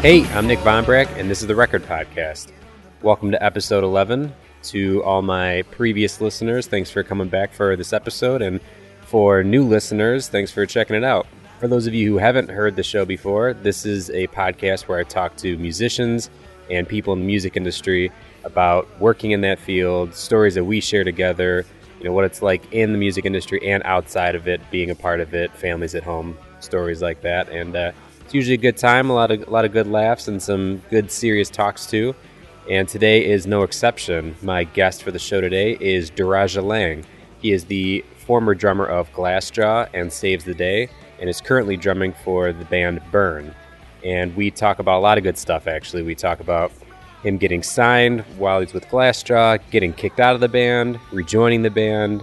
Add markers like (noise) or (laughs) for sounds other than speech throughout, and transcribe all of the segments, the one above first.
Hey, I'm Nick Von Brack, and this is the Record Podcast. Welcome to episode 11. To all my previous listeners, thanks for coming back for this episode. And for new listeners, thanks for checking it out. For those of you who haven't heard the show before, this is a podcast where I talk to musicians and people in the music industry about working in that field, stories that we share together, you know, what it's like in the music industry and outside of it, being a part of it, families at home, stories like that. And uh, it's usually a good time, a lot of a lot of good laughs and some good serious talks too. And today is no exception. My guest for the show today is Durijah Lang. He is the former drummer of Glassjaw and Saves the Day, and is currently drumming for the band Burn. And we talk about a lot of good stuff. Actually, we talk about him getting signed while he's with Glassjaw, getting kicked out of the band, rejoining the band,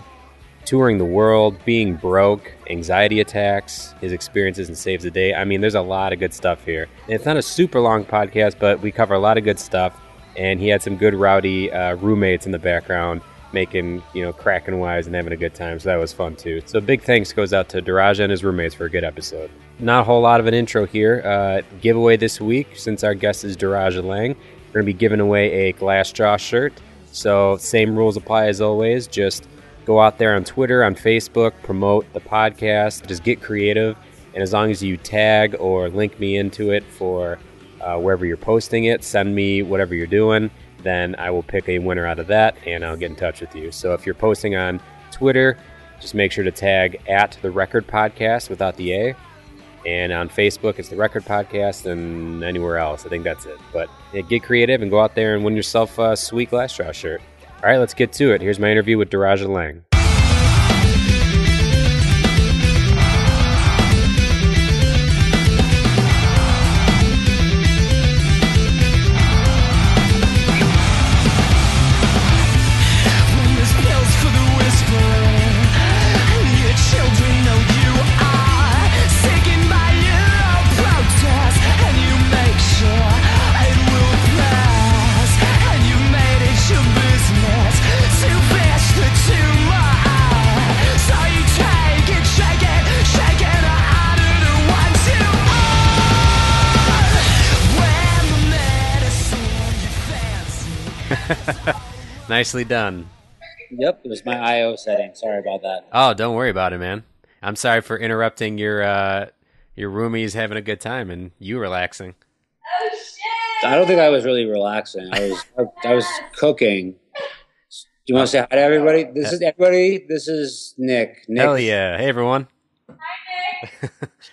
touring the world, being broke, anxiety attacks, his experiences and Saves the Day. I mean, there's a lot of good stuff here. And it's not a super long podcast, but we cover a lot of good stuff. And he had some good rowdy uh, roommates in the background making, you know, cracking wise and having a good time. So that was fun too. So big thanks goes out to Durijah and his roommates for a good episode. Not a whole lot of an intro here. Uh, giveaway this week, since our guest is Durijah Lang, we're going to be giving away a Glassjaw shirt. So same rules apply as always. Just go out there on Twitter, on Facebook, promote the podcast, just get creative. And as long as you tag or link me into it for uh, wherever you're posting it, send me whatever you're doing, then I will pick a winner out of that and I'll get in touch with you. So if you're posting on Twitter, just make sure to tag at the record podcast without the A. And on Facebook, it's the record podcast, and anywhere else. I think that's it. But yeah, get creative and go out there and win yourself a sweet Glassjaw shirt. All right, let's get to it. Here's my interview with Durijah Lang. Nicely done. Yep, it was my IO setting. Sorry about that. Oh, don't worry about it, man. I'm sorry for interrupting your uh, your roomies having a good time and you relaxing. Oh shit! I don't think I was really relaxing. I was I was cooking. Do you want to say hi to everybody? This is everybody. This is Nick. Nick. Hell yeah! Hey everyone. Hi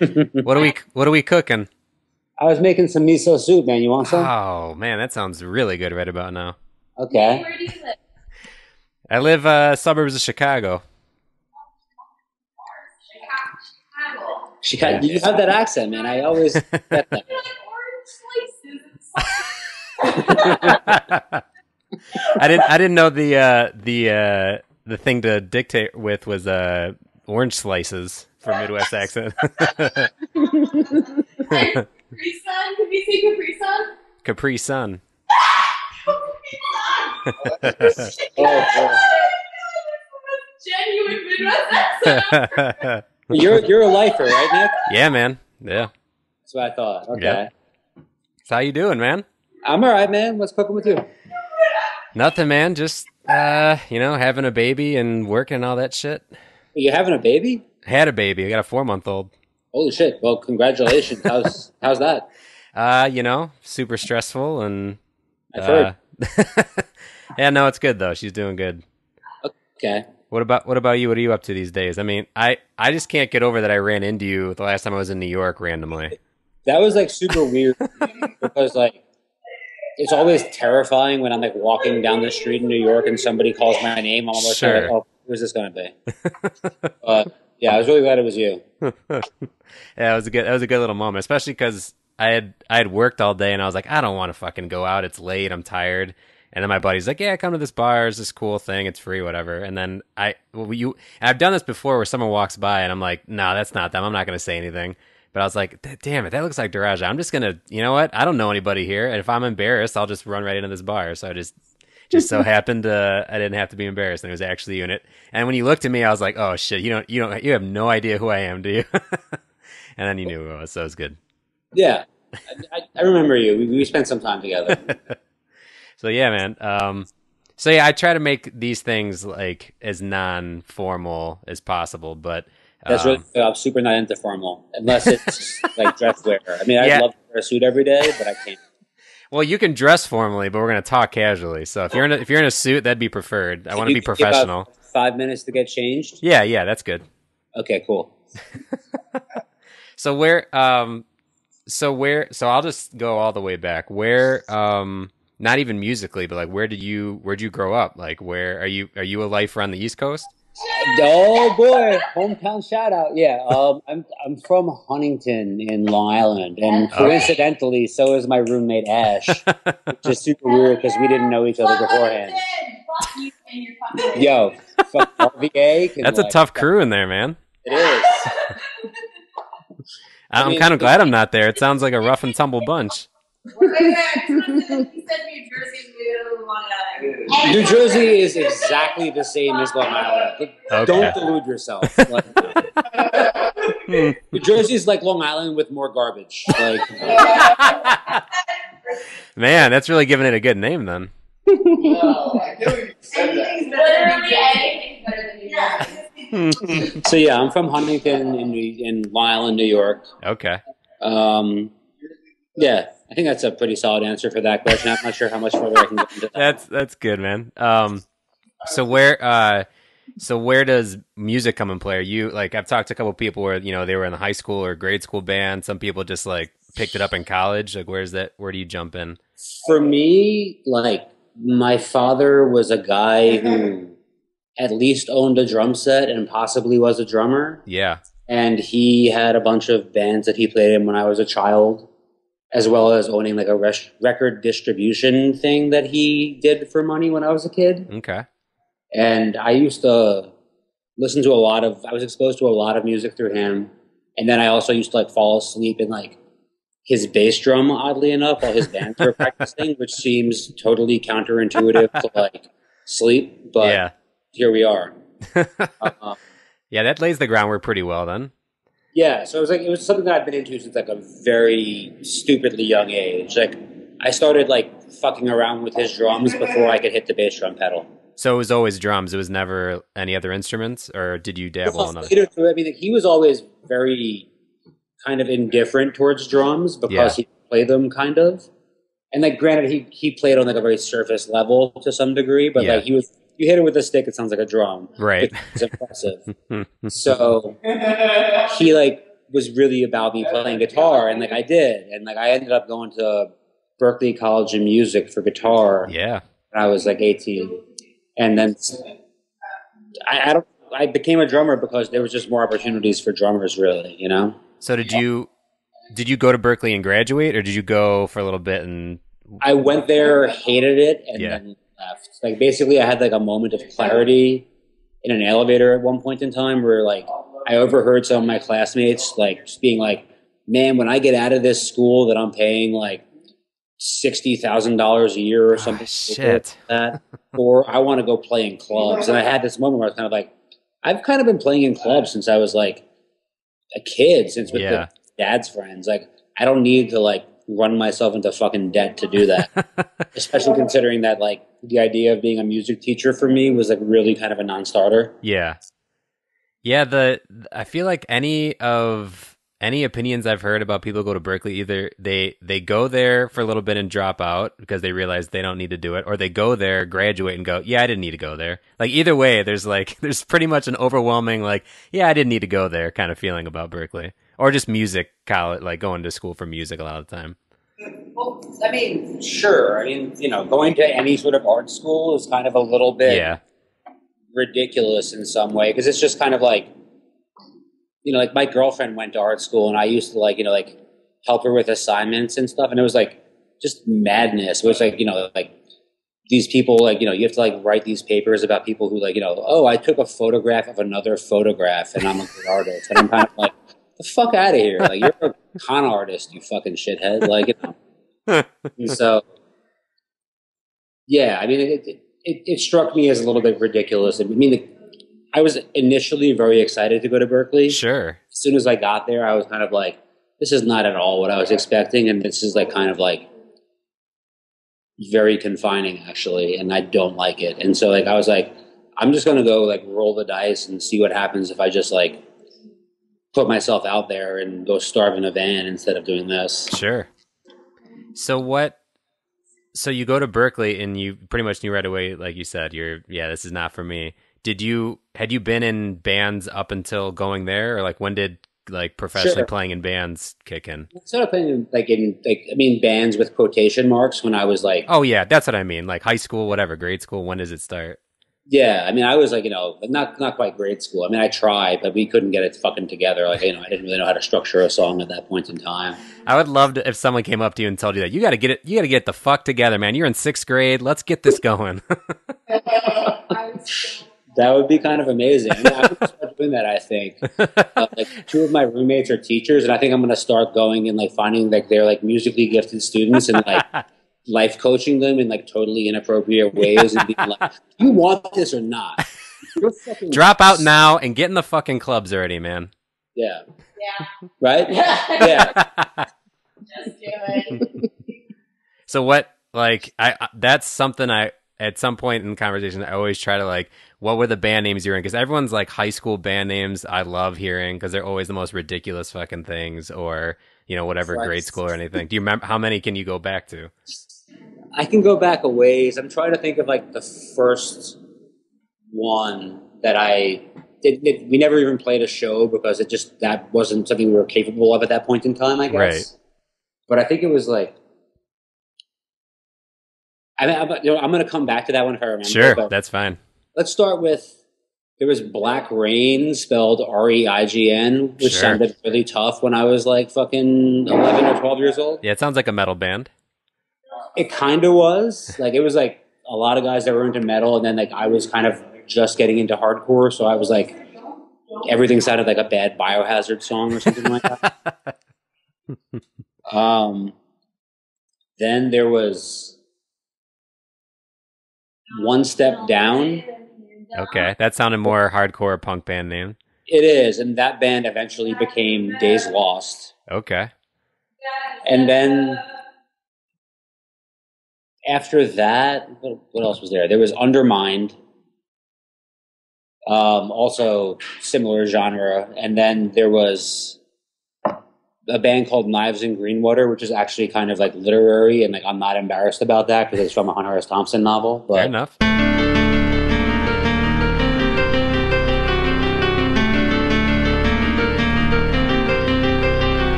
Nick. (laughs) what are we What are we cooking? I was making some miso soup, man. You want some? Oh man, that sounds really good right about now. Okay. Where do you live? I live uh, suburbs of Chicago. Chicago. She got, you have that accent, man. I always (laughs) get that. Like. (laughs) I didn't I didn't know the uh, the uh, the thing to dictate with was uh, orange slices for Midwest accent. (laughs) Capri Sun? Can we say Capri Sun? Capri Sun. Oh. Genuine Midwest accent. You're you're a lifer, right, Nick? yeah, man. Yeah. That's what I thought. Okay. Yeah. So how you doing, man? I'm all right, man. What's cooking with you? Nothing, man. Just uh, you know, having a baby and working and all that shit. You having a baby? Had a baby. I got a four month old. Holy shit! Well, congratulations. How's how's that? (laughs) Uh, you know, super stressful and I've heard. uh, (laughs) yeah, no, it's good though. She's doing good. Okay. What about what about you? What are you up to these days? I mean, I I just can't get over that I ran into you the last time I was in New York randomly. That was like super weird (laughs) because like it's always terrifying when I'm like walking down the street in New York and somebody calls my name. I'm almost Sure. like, oh, who's this going to be? (laughs) but yeah, I was really glad it was you. yeah, it was a good that was a good little moment, especially because I had I had worked all day and I was like, I don't want to fucking go out. It's late. I'm tired. And then my buddy's like, Yeah, come to this bar. It's this cool thing. It's free, whatever. And then I well, you and I've done this before where someone walks by and I'm like, No, that's not them. I'm not going to say anything. But I was like, Damn it, that looks like Durijah. I'm just gonna, you know what? I don't know anybody here, and if I'm embarrassed, I'll just run right into this bar. So I just just so (laughs) happened uh, I didn't have to be embarrassed, and it was actually you in it. And when you looked at me, I was like, "Oh shit, you don't, you don't, you have no idea who I am, do you?" (laughs) and then you knew who I was, so it was good. Yeah. I, I remember you. We, we spent some time together. (laughs) So yeah, man. Um, so yeah, I try to make these things like as non-formal as possible, but That's um, really. I'm super not into formal unless it's (laughs) like dress wear. I mean, I'd Yeah. love to wear a suit every day, but I can't. well, you can dress formally, but we're gonna talk casually. So if you're in a, if you're in a suit, that'd be preferred. I want to be can give up professional. Five minutes to get changed. Yeah, yeah, that's good. Okay, cool. (laughs) So where um so where so I'll just go all the way back. Where um not even musically, but like where did you where'd you grow up? Like where are you are you a lifer on the East Coast? Oh boy, hometown shout out. Yeah, um, I'm I'm from Huntington in Long Island, and coincidentally, so is my roommate Ash, which is super weird because we didn't know each other beforehand. Fuck you and your fucking Yo, fuck RVA. can, That's a like- tough crew in there, man. It is. I'm mean, kind of glad I'm not there. It sounds like a rough and tumble bunch. New Jersey, New Long Island. New Jersey is exactly the same as Long Island. Okay. Don't delude yourself. (laughs) Like, New Jersey is like Long Island with more garbage. Like, (laughs) Man, that's really giving it a good name then. Anything's (laughs) anything's better than New Jersey. so yeah, I'm from Huntington in, New- in Long Island, New York. Okay. Um, yeah, I think that's a pretty solid answer for that question. I'm not sure how much further I can get into that. That's that's good, man. Um so where uh so where does music come in play? Are you like I've talked to a couple people where, you know, they were in the high school or grade school band. Some people just like picked it up in college. Like where's that where do you jump in? For me, like my father was a guy (laughs) who at least owned a drum set and possibly was a drummer. Yeah. and he had a bunch of bands that he played in when I was a child, as well as owning like a res- record distribution thing that he did for money when I was a kid. Okay. And I used to listen to a lot of, I was exposed to a lot of music through him. And then I also used to like fall asleep and like his bass drum, oddly enough, while his bands (laughs) were practicing, which seems totally counterintuitive to like sleep. But yeah. here we are. (laughs) Um, Yeah, that lays the groundwork pretty well then. Yeah, so it was like it was something that I've been into since like a very stupidly young age. Like I started like fucking around with his drums before I could hit the bass drum pedal. So it was always drums. It was never any other instruments, or did you dabble in other? I mean, he was always very kind of indifferent towards drums because he played them kind of. And like, granted, he he played on like a very surface level to some degree, but Yeah. like he was you hit it with a stick, it sounds like a drum. Right. It's impressive. (laughs) so he like was really about me playing guitar and like I did. And like I ended up going to Berklee College of Music for guitar yeah. when I was like 18. And then I, I don't I became a drummer because there was just more opportunities for drummers really, you know? So did you did you go to Berklee and graduate, or did you go for a little bit and I went there, hated it, and Yeah. then left. Like basically, I had like a moment of clarity in an elevator at one point in time where like I overheard some of my classmates like just being like, "Man, when I get out of this school that I'm paying like sixty thousand dollars a year or ah, something shit. like that, or I want to go play in clubs," and I had this moment where I was kind of like, "I've kind of been playing in clubs since I was like a kid, since with Yeah. the dad's friends. Like, I don't need to like." run myself into fucking debt to do that (laughs) especially considering that like the idea of being a music teacher for me was like really kind of a non-starter. Yeah. Yeah, the I feel like any of any opinions I've heard about people who go to Berklee either they they go there for a little bit and drop out because they realize they don't need to do it or they go there, graduate and go, "Yeah, I didn't need to go there." Like either way, there's like (laughs) there's pretty much an overwhelming like, "Yeah, I didn't need to go there" kind of feeling about Berklee. Or just music college like going to school for music a lot of the time. Well, I mean, sure. I mean, you know, going to any sort of art school is kind of a little bit Yeah. ridiculous in some way because it's just kind of like, you know, like my girlfriend went to art school and I used to like, you know, like help her with assignments and stuff, and it was like just madness. It was like, you know, like these people like you know you have to like write these papers about people who like you know oh I took a photograph of another photograph and I'm a good artist. And I'm kind of like the fuck out of here. Like you're a con artist you fucking shithead. Like you know? (laughs) And so yeah I mean it, it it struck me as a little bit ridiculous. I mean the, I was initially very excited to go to Berklee Sure. as soon as I got there, I was kind of like, this is not at all what I was expecting, and this is like kind of like very confining actually, and I don't like it. And so like I was like, I'm just gonna go like roll the dice and see what happens if I just like put myself out there and go starve in a van instead of doing this. Sure. So what? So you go to Berklee and you pretty much knew right away, like you said, you're yeah, this is not for me. Did you had you been in bands up until going there, or like when did like professionally Sure. playing in bands kick in? I started playing like in like I mean bands with quotation marks when I was like Oh yeah, that's what I mean. Like high school, whatever, grade school. When does it start? yeah I mean I was like you know not not quite grade school I mean I tried but we couldn't get it fucking together like you know I didn't really know how to structure a song at that point in time I would love to if someone came up to you and told you that you got to get it, you got to get the fuck together, man. You're in sixth grade. Let's get this going. (laughs) I was still- that would be kind of amazing. I, mean, I would start (laughs) doing that I think. Uh, like two of my roommates are teachers and I think I'm gonna start going and like finding like they're like musically gifted students and like (laughs) life coaching them in like totally inappropriate ways and being like you want this or not? Drop out now and get in the fucking clubs already, man. yeah. Yeah. right? (laughs) Yeah. Just do it. So what like I I- that's something I at some point in conversation I always try to like what were the band names you're in because everyone's like high school band names I love hearing because they're always the most ridiculous fucking things or you know whatever grade school or anything. Do you remember how many can you go back to? I can go back a ways. I'm trying to think of like the first one that I did. did- we never even played a show because it just that wasn't something we were capable of at that point in time. I guess. Right. But I think it was like. I mean, I'm, you know, going to come back to that one if I remember. Sure, that's fine. Let's start with. There was Black Rain, spelled R E I G N, which Sure. sounded really tough when I was like fucking 11 or 12 years old. Yeah, it sounds like a metal band. It kind of was like it was like a lot of guys that were into metal, and then like I was kind of just getting into hardcore, so I was like everything sounded like a bad Biohazard song or something like that. (laughs) Um, then there was one step down. Okay, that sounded more hardcore punk band name. It is, and that band eventually became Days Lost, Okay. and then after that, what, what else was there? There was Undermined, um, also similar genre, and then there was a band called Knives in Greenwater, which is actually kind of like literary, and like I'm not embarrassed about that because it's from a Hunter S. Thompson novel. Fair But enough.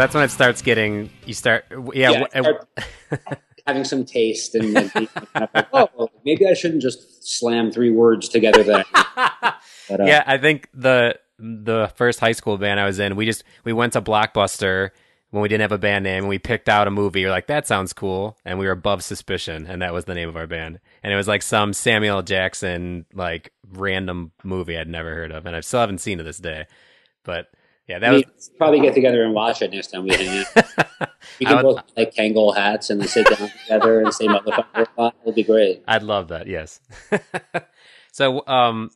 So that's when it starts getting. You start. Yeah. Yeah, uh, start- (laughs) having some taste and like, being kind of like, oh, well, maybe I shouldn't just slam three words together. That (laughs) but, uh, yeah, I think the the first high school band I was in, we just we went to Blockbuster when we didn't have a band name, and we picked out a movie. We were like, that sounds cool, and we were above suspicion, and that was the name of our band. And it was like some Samuel Jackson like random movie I'd never heard of, and I still haven't seen to this day. But yeah, that we was. probably get together and watch it next time we hang out. (laughs) We can would- both like Kangol hats and sit down (laughs) together and say motherfucker. a. It'll be great. I'd love that. Yes. (laughs) so, um,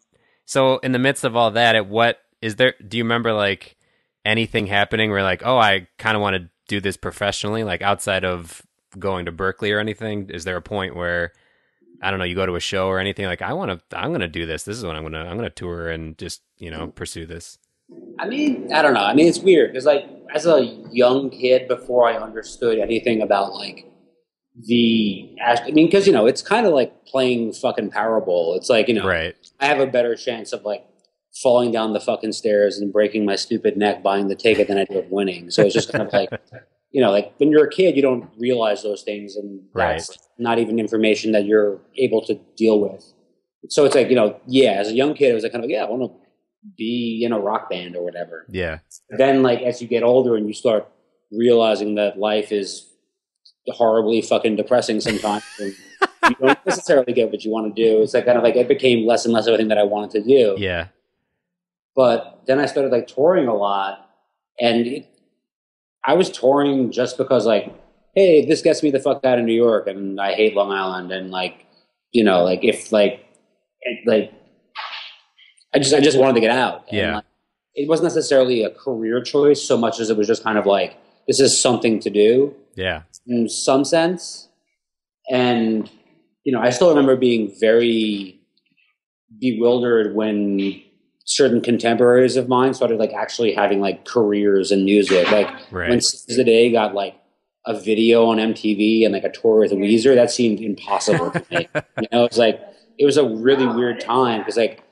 so in the midst of all that, at what is there? Do you remember like anything happening where like, oh, I kind of want to do this professionally, like outside of going to Berklee or anything? Is there a point where I don't know, you go to a show or anything like, I want to, I'm going to do this. This is what I'm going to, I'm going to tour and just you know pursue this. I mean, I don't know. I mean, it's weird because like as a young kid, before I understood anything about like the, I mean, because you know, it's kind of like playing fucking Powerball. It's like you know, Right. I have a better chance of like falling down the fucking stairs and breaking my stupid neck buying the ticket than I do of winning. So it's just kind of like, (laughs) you know, like when you're a kid, you don't realize those things, and that's not even information that you're able to deal with. So it's like, you know, yeah, as a young kid, it was like kind of, like, yeah, I want to be in a rock band or whatever. Yeah. Then, like, as you get older and you start realizing that life is horribly fucking depressing sometimes, and (laughs) you don't necessarily get what you want to do. It's like kind of like it became less and less of a thing that I wanted to do. Yeah. But then I started like touring a lot, and it, I was touring just because like, hey, this gets me the fuck out of New York, and I hate Long Island, and like, you know, like if like, it, like, I just I just wanted to get out. And, Yeah. like, it wasn't necessarily a career choice so much as it was just kind of like this is something to do Yeah. in some sense. And, you know, I still remember being very bewildered when certain contemporaries of mine started like actually having like careers in music. Like when Right. Six Day got like a video on MTV and like a tour with Weezer, that seemed impossible to me. (laughs) you know, it was like, it was a really weird time because like,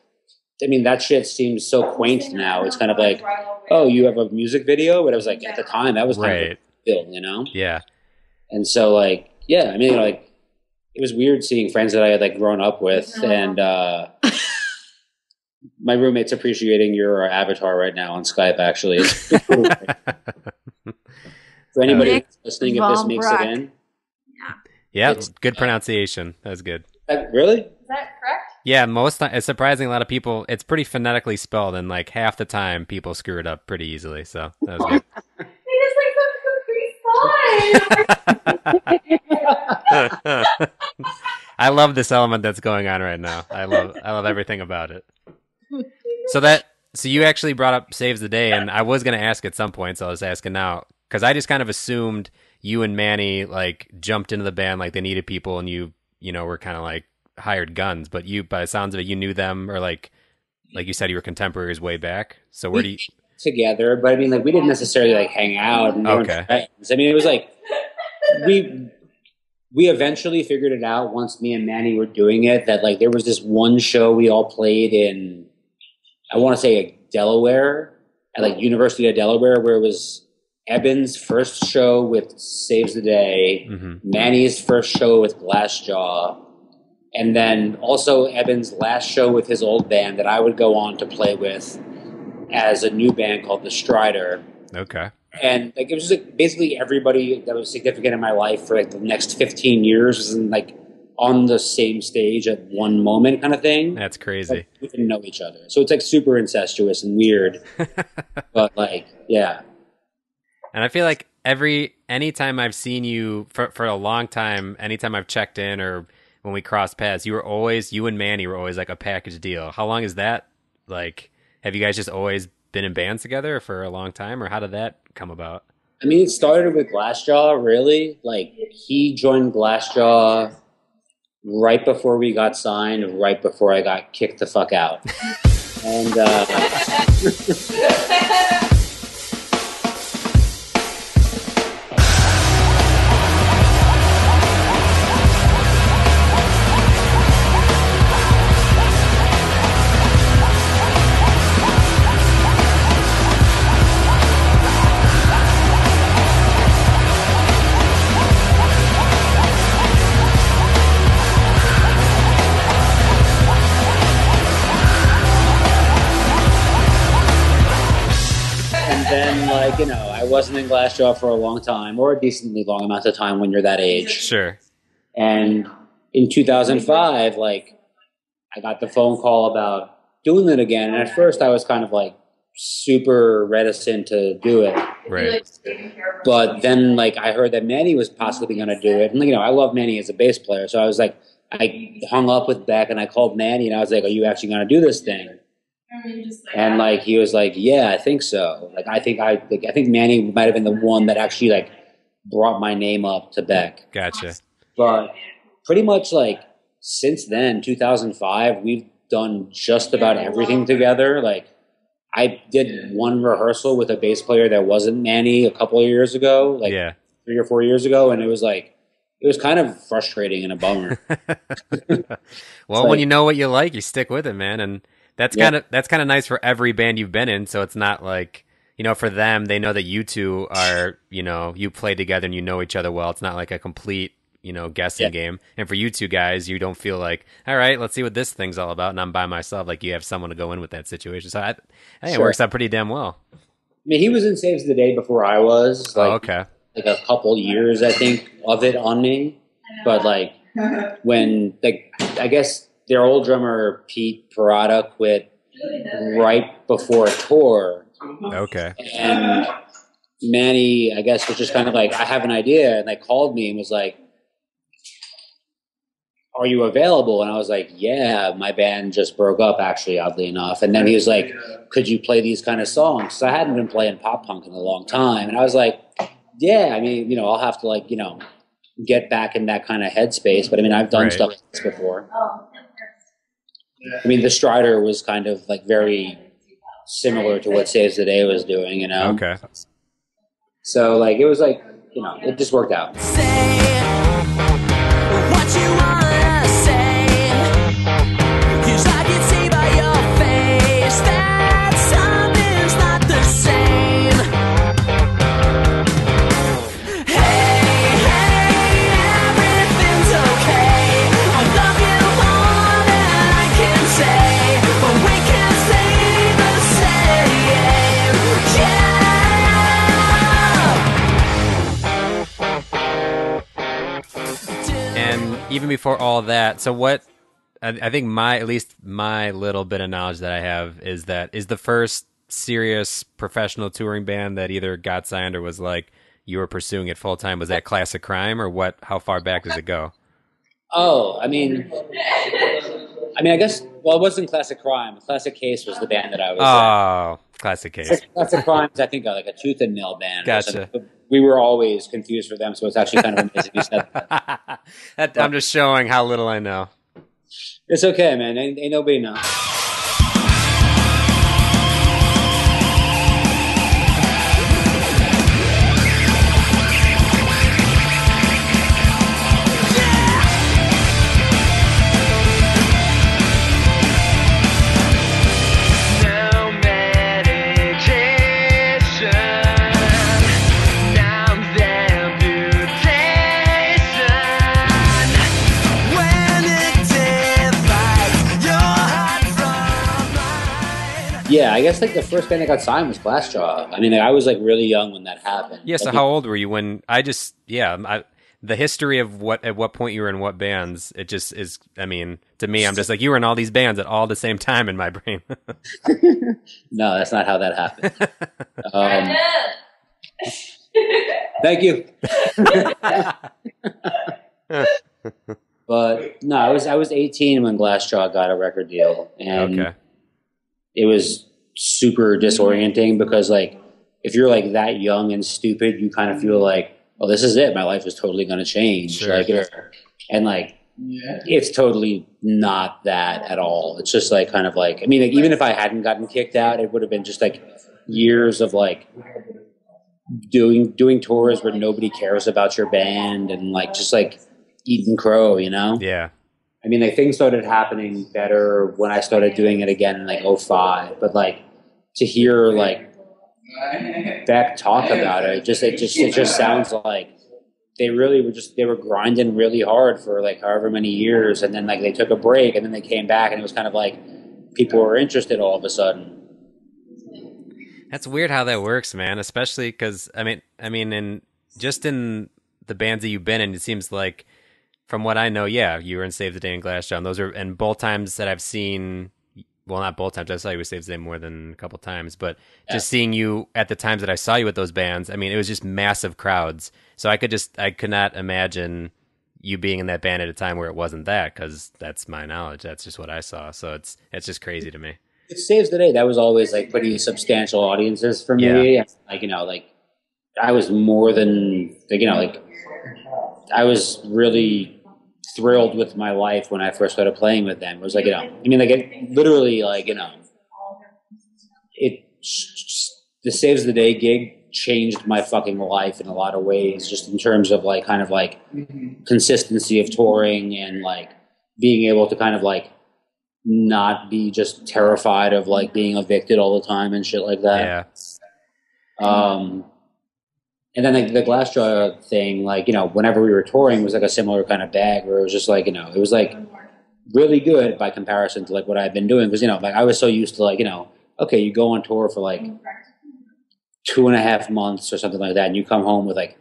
I mean, that shit seems so quaint now. It's kind of like, oh, you have a music video, but it was like at the time that was kind of Right. a deal, you know. Yeah. And so, like, yeah, I mean, you know, like, it was weird seeing friends that I had like grown up with, and uh, (laughs) my roommate's appreciating your avatar right now on Skype. Actually, It's- (laughs) for anybody Nick listening, if this makes it Valbrock. in, yeah. It's- Good pronunciation. That was good. Uh, really? Is that correct? Yeah, most it's surprising a lot of people. It's pretty phonetically spelled, and like half the time, people screw it up pretty easily. So that was good. (laughs) They like some Capri Sun. I love this element that's going on right now. I love I love everything about it. So that so you actually brought up saves the day, and I was gonna ask at some point, so I was asking now because I just kind of assumed you and Manny like jumped into the band like they needed people, and you you know were kind of like hired guns, but you by the sounds of it, you knew them or like like you said you were contemporaries way back. So where do you? Together, but I mean, like, we didn't necessarily like hang out. And Okay. I mean, it was like we we eventually figured it out once me and Manny were doing it that like there was this one show we all played in I want to say Delaware at like University of Delaware where it was Eben's first show with Saves the Day, hmm Manny's first show with Glassjaw, and then also Eben's last show with his old band that I would go on to play with as a new band called the Strider. Okay. and like it was like basically everybody that was significant in my life for like the next 15 years was in, like on the same stage at one moment kind of thing. That's crazy. Like, we didn't know each other. So it's like super incestuous and weird. (laughs) But like yeah. And I feel like every anytime I've seen you for for a long time, anytime I've checked in or when we crossed paths, you were always you and Manny were always like a package deal. How long is that? Like, have you guys just always been in bands together for a long time, or how did that come about? i mean it started with glassjaw really like he joined glassjaw right before we got signed right before i got kicked the fuck out (laughs) and uh (laughs) you know, I wasn't in Glassjaw for a long time, or a decently long amount of time when you're that age. Sure. And in 2005, like, I got the phone call about doing it again. And at first, I was kind of like super reticent to do it. Right. But then, like, I heard that Manny was possibly going to do it. And, you know, I love Manny as a bass player. So I was like, I hung up with Beck and I called Manny and I was like, Are you actually going to do this thing? And like he was like yeah i think so like i think i like, i think manny might have been the one that actually like brought my name up to beck Gotcha. but pretty much like since then 2005 we've done just about everything together like i did one rehearsal with a bass player that wasn't manny a couple of years ago like yeah. three or four years ago and it was like it was kind of frustrating and a bummer (laughs) well, like- when you know what you like, you stick with it, man. And that's Yeah. kind of that's kind of nice for every band you've been in. So it's not like you know, for them, they know that you two are you know you play together and you know each other well. It's not like a complete you know guessing Yeah. game. And for you two guys, you don't feel like all right, let's see what this thing's all about, and I'm by myself. Like you have someone to go in with that situation. So I, I think it works out pretty damn well. i mean he was in saves the day before i was oh, like oh, okay. like a couple years, I think, of it on me. But like, when like I guess their old drummer Pete Parada quit right before a tour, Okay. and Manny I guess was just kind of like I have an idea, and they called me and was like. Are you available? And I was like, Yeah, my band just broke up, actually, oddly enough. And then he was like, Could you play these kind of songs? Because I hadn't been playing pop punk in a long time. And I was like, Yeah, I mean, you know, I'll have to, like, you know, get back in that kind of headspace. But I mean, I've done Right. stuff like this before. I mean, the Strider was kind of like very similar to what Saves the Day was doing, you know? Okay. So, like, it was like, you know, it just worked out. Say what you wanna even before all that, so what? I, think my at least my little bit of knowledge that I have is that is the first serious professional touring band that either got signed or was like you were pursuing it full time. Was that Classic Crime or what? How far back does it go? Oh, I mean, I mean, I guess. Well, it wasn't Classic Crime. Classic Case was the band that I was. in. Oh, Classic Case. Classic Crimes, I think, like a tooth and nail band. Gotcha. We were always confused for them, so it's actually kind of amazing you said (laughs) that. That- I'm just showing how little I know. It's okay, man. Ain't, ain't nobody know. Guess like the first band that got signed was Glassjaw. I mean, like, I was like really young when that happened. Yeah. So Like, how old were you when I just yeah I, the history of what at what point you were in what bands it just is. I mean, to me, I'm just like you were in all these bands at all the same time in my brain. (laughs) No, that's not how that happened. (laughs) Um, thank you. (laughs) but no, I was I was 18 when Glassjaw got a record deal, and okay. it was super disorienting because like if you're like that young and stupid, you kind of feel like, oh, this is it. My life is totally going to change. Sure. Like, and like it's totally not that at all. It's just like kind of like I mean, like, even if I hadn't gotten kicked out, it would have been just like years of like doing doing tours where nobody cares about your band and like just like eating crow, you know? Yeah. I mean, like things started happening better when I started doing it again in like 05. But like to hear like Beck talk about it, it just it just it just sounds like they really were just they were grinding really hard for like however many years, and then like they took a break, and then they came back, and it was kind of like people were interested all of a sudden. That's weird how that works, man. Especially because I mean, I mean, in just in the bands that you've been in, it seems like, from what I know, yeah, you were in Save the Day and Glassjaw. Those are and both times that I've seen. Well, not both times. I saw you with Save the Day more than a couple times, but just seeing you at the times that I saw you with those bands, I mean, it was just massive crowds. So I could just, I could not imagine you being in that band at a time where it wasn't that, because that's my knowledge. That's just what I saw. So it's it's just crazy to me. It saves the day. That was always like pretty substantial audiences for me. Like you know, like I was more than like you know, like I was really thrilled with my life when I first started playing with them. It was like you know, I mean, like it literally, like you know, it the saves the day gig changed my fucking life in a lot of ways, just in terms of like kind of like consistency of touring and like being able to kind of like not be just terrified of like being evicted all the time and shit like that. Yeah. Um, and then like the Glassjaw thing, like you know, whenever we were touring, was like a similar kind of bag where it was just like you know, it was like really good by comparison to like what I've been doing because you know, like I was so used to like you know, okay, you go on tour for like two and a half months or something like that, and you come home with like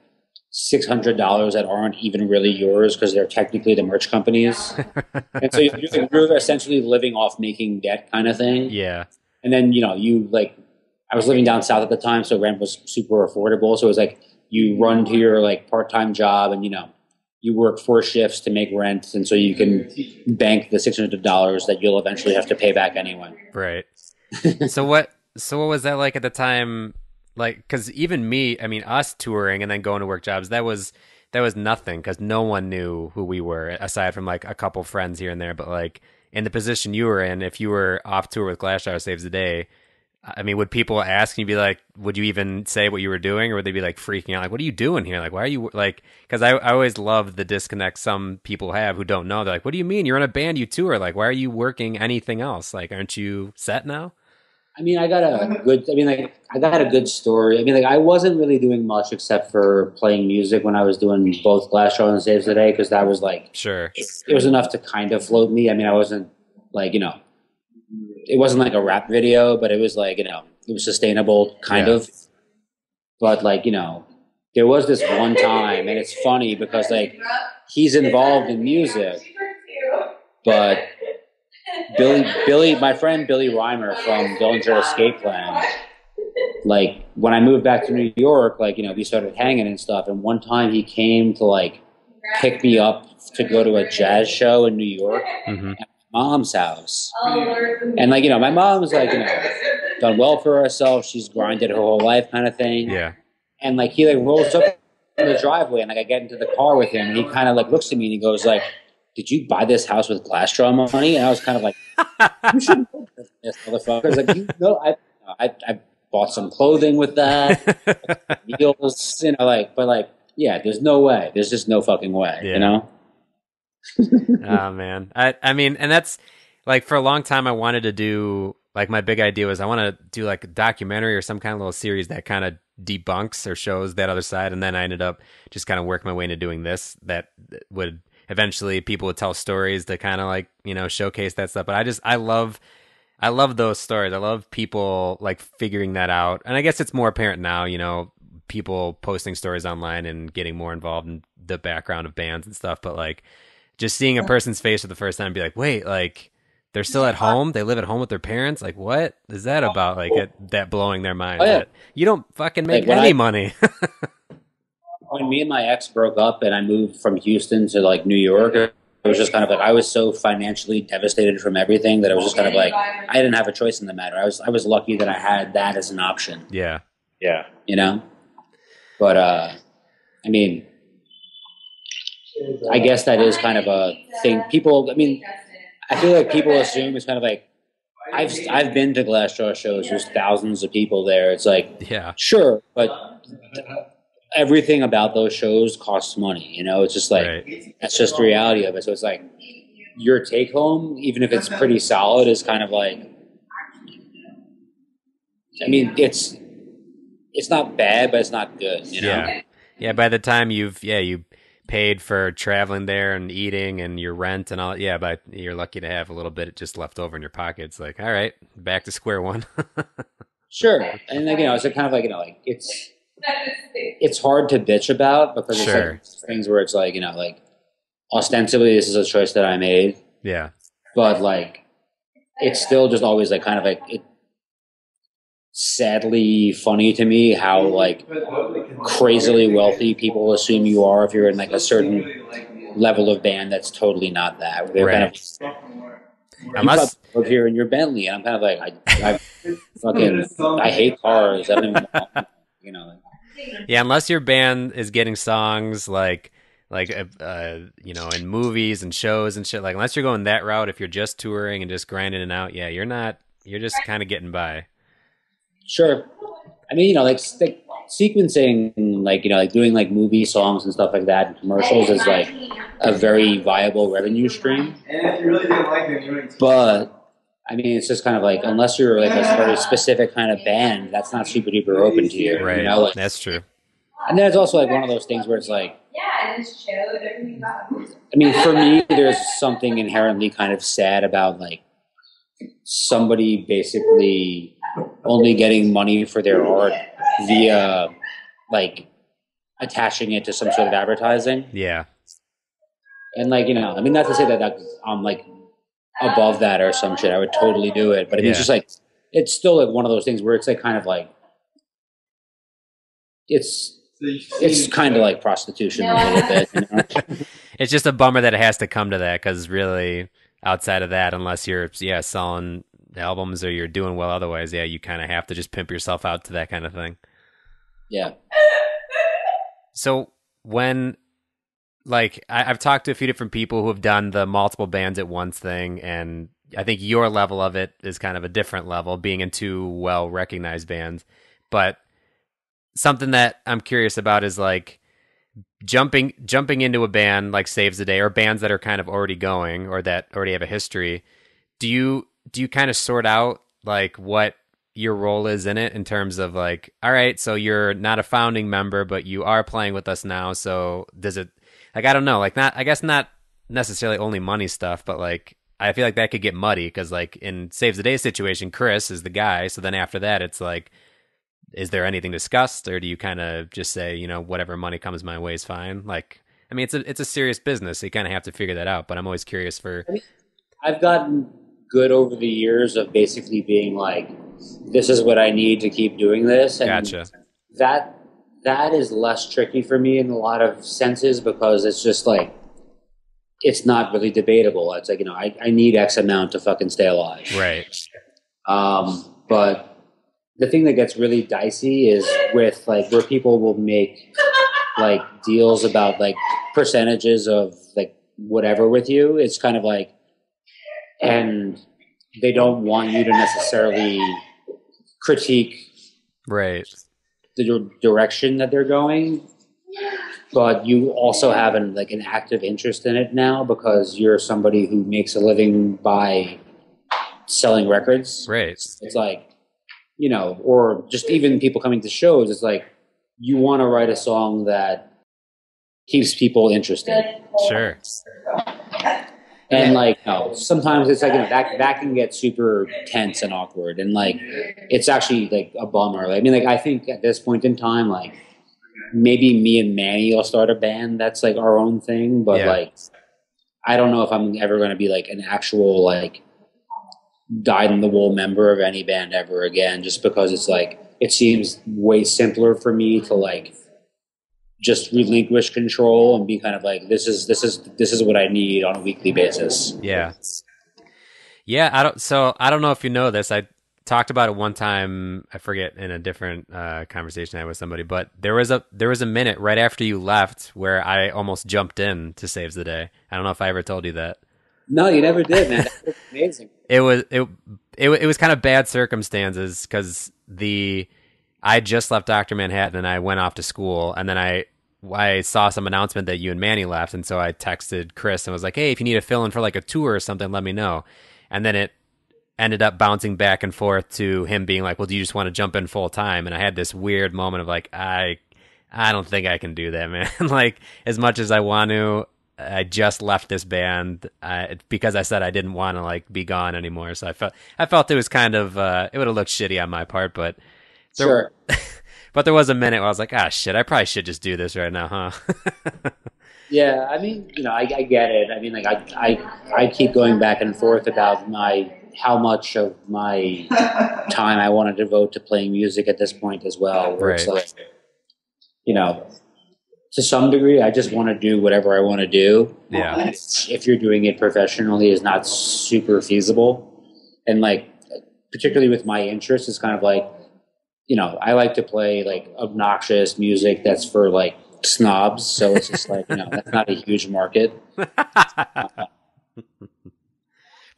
six hundred dollars that aren't even really yours because they're technically the merch companies, (laughs) and so you're, you're essentially living off making debt kind of thing. yeah. And then you know you like I was living down south at the time, so rent was super affordable. So it was like you run to your like part time job, and you know you work four shifts to make rent, and so you can bank the six hundred dollars that you'll eventually have to pay back anyway. Right. so what? So what was that like at the time? Like, because even me, I mean, us touring and then going to work jobs, that was that was nothing because no one knew who we were aside from like a couple friends here and there. But like in the position you were in, if you were off tour with Glassjaw Saves the Day, I mean, would people ask and you'd be like, would you even say what you were doing, or would they be like freaking out, like, what are you doing here? Like, why are you like? Because I, I always love the disconnect some people have who don't know. They're like, what do you mean you're in a band, you tour? Like, why are you working anything else? Like, aren't you set now? I mean, I got a good. I mean, like I got a good story. I mean, like I wasn't really doing much except for playing music when I was doing both Glassjaw and Saves the Day because that was like Sure. it, it was enough to kind of float me. I mean, I wasn't like you know, it wasn't like a rap video, but it was like you know, it was sustainable kind Yeah. of. But like you know, there was this one time, and it's funny because like he's involved in music, but Billy, Billy, my friend Billy Rymer from Dillinger Escape Plan, like when I moved back to New York, like you know, we started hanging and stuff. And one time he came to like pick me up to go to a jazz show in New York, hmm mom's house. Oh, and like you know, my mom's like you know done well for herself. She's grinded her whole life, kind of thing. Yeah. And like he like rolls up in the driveway, and like I get into the car with him, and he kind of like looks at me and he goes like, "Did you buy this house with Glassjaw money?" And I was kind of like, "You should know this, motherfucker." Like you know, I I, I bought some clothing with that, (laughs) meals, you know, like, but like, yeah, there's no way. There's just no fucking way, Yeah. you know. Oh man. I i mean and that's like for a long time i wanted to do like my big idea was i want to do like a documentary or some kind of little series that kind of debunks or shows that other side. And then i ended up just kind of working my way into doing this that would eventually people would tell stories to kind of like you know showcase that stuff. But i just i love i love those stories. I love people like figuring that out. And i guess it's more apparent now you know people posting stories online and getting more involved in the background of bands and stuff. But like just seeing a person's face for the first time and be like, wait, like they're still at home. They live at home with their parents. Like, what is that about? Like it, that blowing their mind. Oh, yeah. that you don't fucking make Like, any I- money. (laughs) when me and my ex broke up and I moved from Houston to like New York, it was just kind of like I was so financially devastated from everything that I was just kind of like I didn't have a choice in the matter. I was I was lucky that I had that as an option, yeah. Yeah. you know. But uh, I mean, I guess that is kind of a thing. People, I mean, I feel like people assume it's kind of like I've I've been to Glassjaw shows. There's thousands of people there. It's like Yeah. Sure, but everything about those shows costs money. You know, it's just like right. that's just the reality of it. So it's like your take home, even if it's pretty solid, is kind of like. I mean, it's it's not bad, but it's not good. You know. Yeah. Yeah. By the time you've, yeah, you paid for traveling there and eating and your rent and all. Yeah. But you're lucky to have a little bit just left over in your pocket. It's like, all right, back to square one. (laughs) Sure, and like you know, it's kind of like you know, like it's it's hard to bitch about because it's Sure. like things where it's like you know, like ostensibly this is a choice that I made, yeah. but like it's still just always like kind of like it sadly funny to me how like crazily wealthy people assume you are if you're in like a certain level of band that's totally not that. They're kind of you Unless, probably live here in your Bentley and I'm kind of like I, I (laughs) fucking I hate cars. I don't even you know Yeah, unless your band is getting songs like like uh, uh, you know in movies and shows and shit like unless you're going that route if you're just touring and just grinding it out yeah you're not you're just kind of getting by Sure. I mean, you know, like, like sequencing, like you know, like doing like movie songs and stuff like that, and commercials is like a very viable revenue stream. And if you really didn't like them, you wouldn't. But I mean, it's just kind of like unless you're like a very specific kind of band, that's not super duper open to you. right You know, like, that's true and then it's also like one of those things where it's like, Yeah, and just showed everything about. I mean, for me, there's something inherently kind of sad about like somebody basically only getting money for their art via like attaching it to some sort of advertising. Yeah. And like, you know, I mean, not to say that, that I'm like above that or some shit. I would totally do it. But I mean, it's just like, it's still like one of those things where it's like kind of like, it's, it's kind of like prostitution a little bit. You know? (laughs) It's just a bummer that it has to come to that because really, outside of that, unless you're yeah selling albums or you're doing well otherwise, yeah, you kind of have to just pimp yourself out to that kind of thing. yeah. So when like I, I've talked to a few different people who have done the multiple bands at once thing, and I think your level of it is kind of a different level, being in two well recognized bands. But something that I'm curious about is like jumping jumping into a band like Saves the Day or bands that are kind of already going or that already have a history. Do you do you kind of sort out like what your role is in it in terms of like all right so you're not a founding member but you are playing with us now so does it like i don't know like not i guess not necessarily only money stuff but like i feel like that could get muddy because like in saves the day situation chris is the guy so then after that it's like is there anything discussed or do you kind of just say you know whatever money comes my way is fine? Like i mean it's a it's a serious business so you kind of have to figure that out but i'm always curious for I've gotten good over the years of basically being like, this is what I need to keep doing this. And gotcha that that is less tricky for me in a lot of senses because it's just like it's not really debatable. It's like, you know, I, I need X amount to fucking stay alive. right Um, but the thing that gets really dicey is with like where people will make like deals about like percentages of like whatever with you. It's kind of like, and they don't want you to necessarily critique right. the direction that they're going. But you also have an like an active interest in it now because you're somebody who makes a living by selling records. Right. It's like you know or just even people coming to shows it's like you want to write a song that keeps people interested. Sure and like no, sometimes it's like you know, that that can get super tense and awkward. And like it's actually like a bummer. Like, i mean like i think at this point in time like maybe me and manny will start a band that's like our own thing. But Yeah. like i don't know if i'm ever going to be like an actual like dyed in the wool member of any band ever again just because it's like it seems way simpler for me to like just relinquish control and be kind of like this is this is this is what I need on a weekly basis. Yeah. Yeah, I don't so I don't know if you know this. I talked about it one time, I forget in a different uh, conversation I had with somebody, but there was a there was a minute right after you left where I almost jumped in to Saves the Day. I don't know if I ever told you that. No, you never did, man. (laughs) Amazing. It was it it, it was kind of bad circumstances cuz the I just left Dr. Manhattan and I went off to school and then I I saw some announcement that you and Manny left and so I texted Chris and was like, "Hey, if you need a fill in for like a tour or something, let me know." And then it ended up bouncing back and forth to him being like, "Well, do you just want to jump in full time?" And I had this weird moment of like, "I I don't think I can do that, (laughs) man. like as much as I want to, I just left this band uh, because I said I didn't want to like be gone anymore. So I felt I felt it was kind of uh, it would have looked shitty on my part, but There- Sure. (laughs) but there was a minute where I was like, ah, shit, I probably should just do this right now, huh? (laughs) Yeah, I mean, you know, I, I get it. I mean, like, I, I, I keep going back and forth about my how much of my (laughs) time I want to devote to playing music at this point as well. Right. like, you know, to some degree, I just want to do whatever I want to do. yeah, If you're doing it professionally, is not super feasible, and like, particularly with my interest, it's kind of like, you know, I like to play like obnoxious music that's for like snobs. So it's just like, you know, that's not a huge market. (laughs) but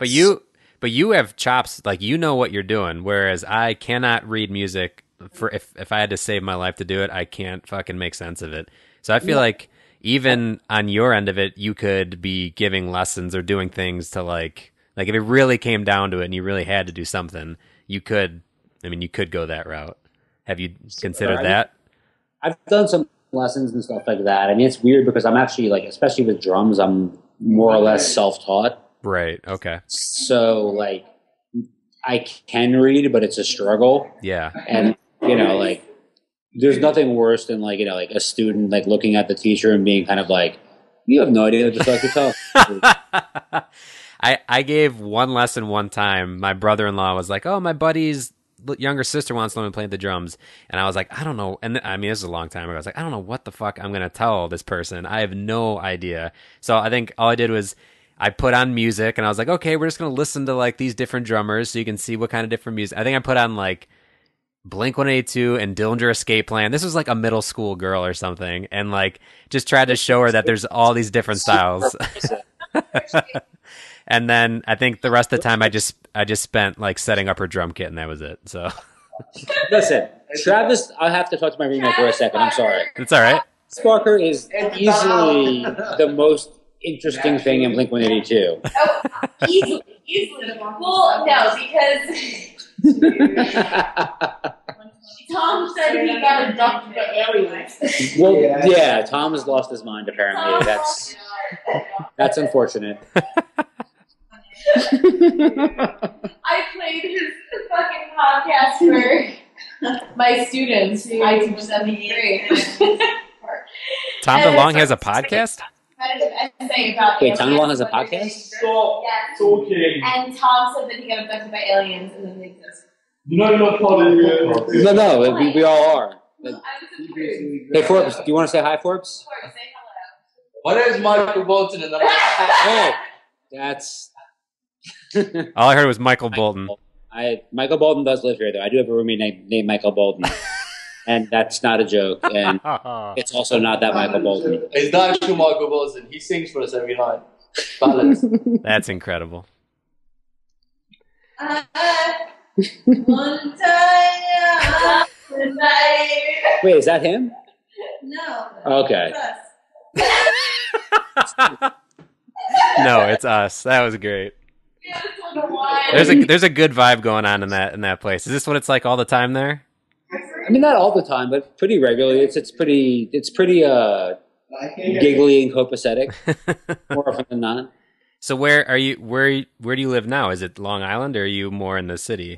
you but you have chops like you know what you're doing whereas i cannot read music for if if i had to save my life to do it i can't fucking make sense of it so i feel like even on your end of it you could be giving lessons or doing things to like like if it really came down to it and you really had to do something you could i mean you could go that route have you considered Right. that I've done some lessons and stuff like that. I mean, it's weird because I'm actually like, especially with drums, I'm more or less self-taught. right okay So like, I can read, but it's a struggle. yeah And you know, like, there's nothing worse than like you know like a student like looking at the teacher and being kind of like, you have no idea what the fuck you're talking. (laughs) I I gave one lesson one time. My brother in law was like, "Oh, my buddy's l- younger sister wants to learn to play the drums," and I was like, "I don't know." And I mean, this is a long time ago. I was like, "I don't know what the fuck I'm gonna tell this person. I have no idea." So I think all I did was. I put on music and I was like, okay, we're just gonna listen to like these different drummers so you can see what kind of different music. I think I put on like Blink 182 and Dillinger Escape Plan. This was like a middle school girl or something, and like just tried to show her that there's all these different styles. (laughs) and then I think the rest of the time I (laughs) just I just spent like setting up her drum kit, and that was it. So (laughs) Listen, Travis, I have to talk to my roommate for a second. I'm sorry. it's all right. Sparker is easily the most interesting thing in Blink 182. Oh, easily, easily. Well, no, because (laughs) Tom said he got abducted by aliens. well, Yeah. yeah, Tom has lost his mind. Apparently, that's that's unfortunate. I played his fucking podcast for my students. I teach seventh grade. Tom DeLonge has a podcast. essay about Wait, Tom aliens, DeLonge has a podcast? Stop Yes. talking. And Tom said that he got abducted by aliens and then they exist. You know you're not part of the No, no, we, we all are. I. Hey, Forbes, do you want to say hi, Forbes? Forbes, say hello. My name is Michael Bolton and I'm Oh, (laughs) that's. All I heard was Michael Bolton. I Michael Bolton does live here, though. I do have a roommate named, named Michael Bolton, (laughs) and that's not a joke. And (laughs) it's also not that Michael Bolton. It's not actual Michael Bolton. He sings for us every night. Balance. (laughs) That's incredible. One time, one night. Wait, is that him? No. Okay. It's us. No, it's us. That was great. Yeah, it's like a while. There's a there's a good vibe going on in that in that place. Is this what it's like all the time there? I mean, not all the time, but pretty regularly. It's it's pretty it's pretty uh giggly and copacetic (laughs) more often than not. So where are you? Where where do you live now? Is it Long Island, or are you more in the city?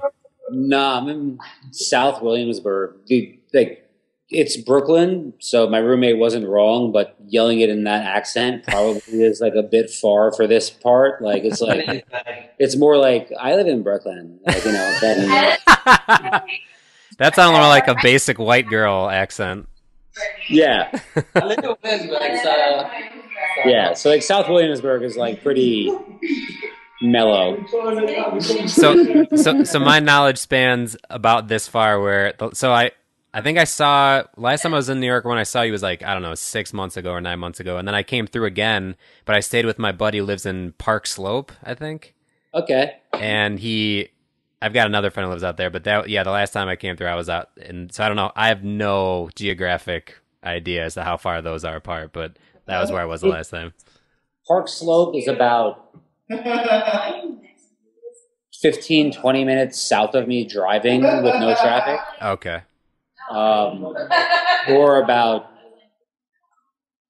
Nah, I'm in South Williamsburg. The, like, it's Brooklyn, so my roommate wasn't wrong, but yelling it in that accent probably is like a bit far for this part. Like, it's like (laughs) it's more like I live in Brooklyn, like you know. That, (laughs) (laughs) That sounded more like a basic white girl accent. yeah, A little bit, but it's, uh, yeah. So like South Williamsburg is like pretty mellow. So so so my knowledge spans about this far. Where so I I think I saw last time I was in New York when I saw you was like I don't know six months ago or nine months ago, and then I came through again. But I stayed with my buddy who lives in Park Slope, I think, Okay, and he. I've got another friend who lives out there, but that yeah, the last time I came through, I was out, and so I don't know. I have no geographic idea as to how far those are apart, but that was where I was the last time. Park Slope is about (laughs) 15, 20 minutes south of me driving with no traffic. Okay, um, or about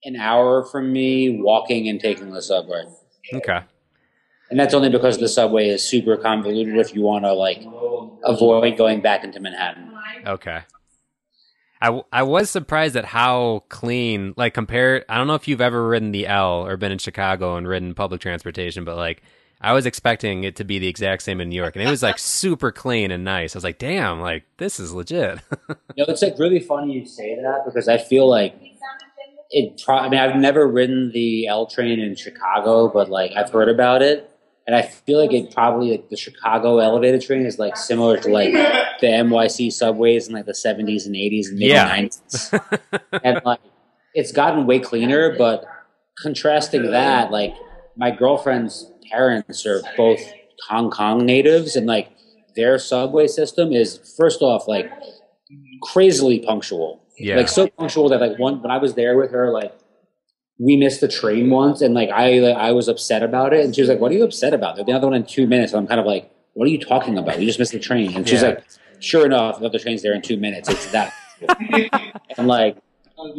an hour from me walking and taking the subway. okay. And that's only because the subway is super convoluted if you want to like avoid going back into Manhattan. Okay. I, w- I was surprised at how clean, like, compare. I don't know if you've ever ridden the L or been in Chicago and ridden public transportation, but like, I was expecting it to be the exact same in New York, and it was like (laughs) super clean and nice. I was like, damn, like, this is legit. (laughs) You know, it's like really funny you say that because I feel like it. Pro- I mean, I've never ridden the L train in Chicago, but like I've heard about it, and I feel like it probably like the Chicago elevated train is like similar to like the NYC subways in like the seventies and eighties and maybe Yeah. nineties, (laughs) and like it's gotten way cleaner. But contrasting that, like my girlfriend's parents are both Hong Kong natives, and like their subway system is first off like crazily punctual. yeah. Like so punctual that like one when I was there with her, like we missed the train once, and like I like, I was upset about it, and she was like, "What are you upset about? They're the other one in two minutes." And I'm kind of like, "What are you talking about? You just missed the train." And she's Yeah. like, "Sure enough, the other train's there in two minutes. It's that." (laughs) and like,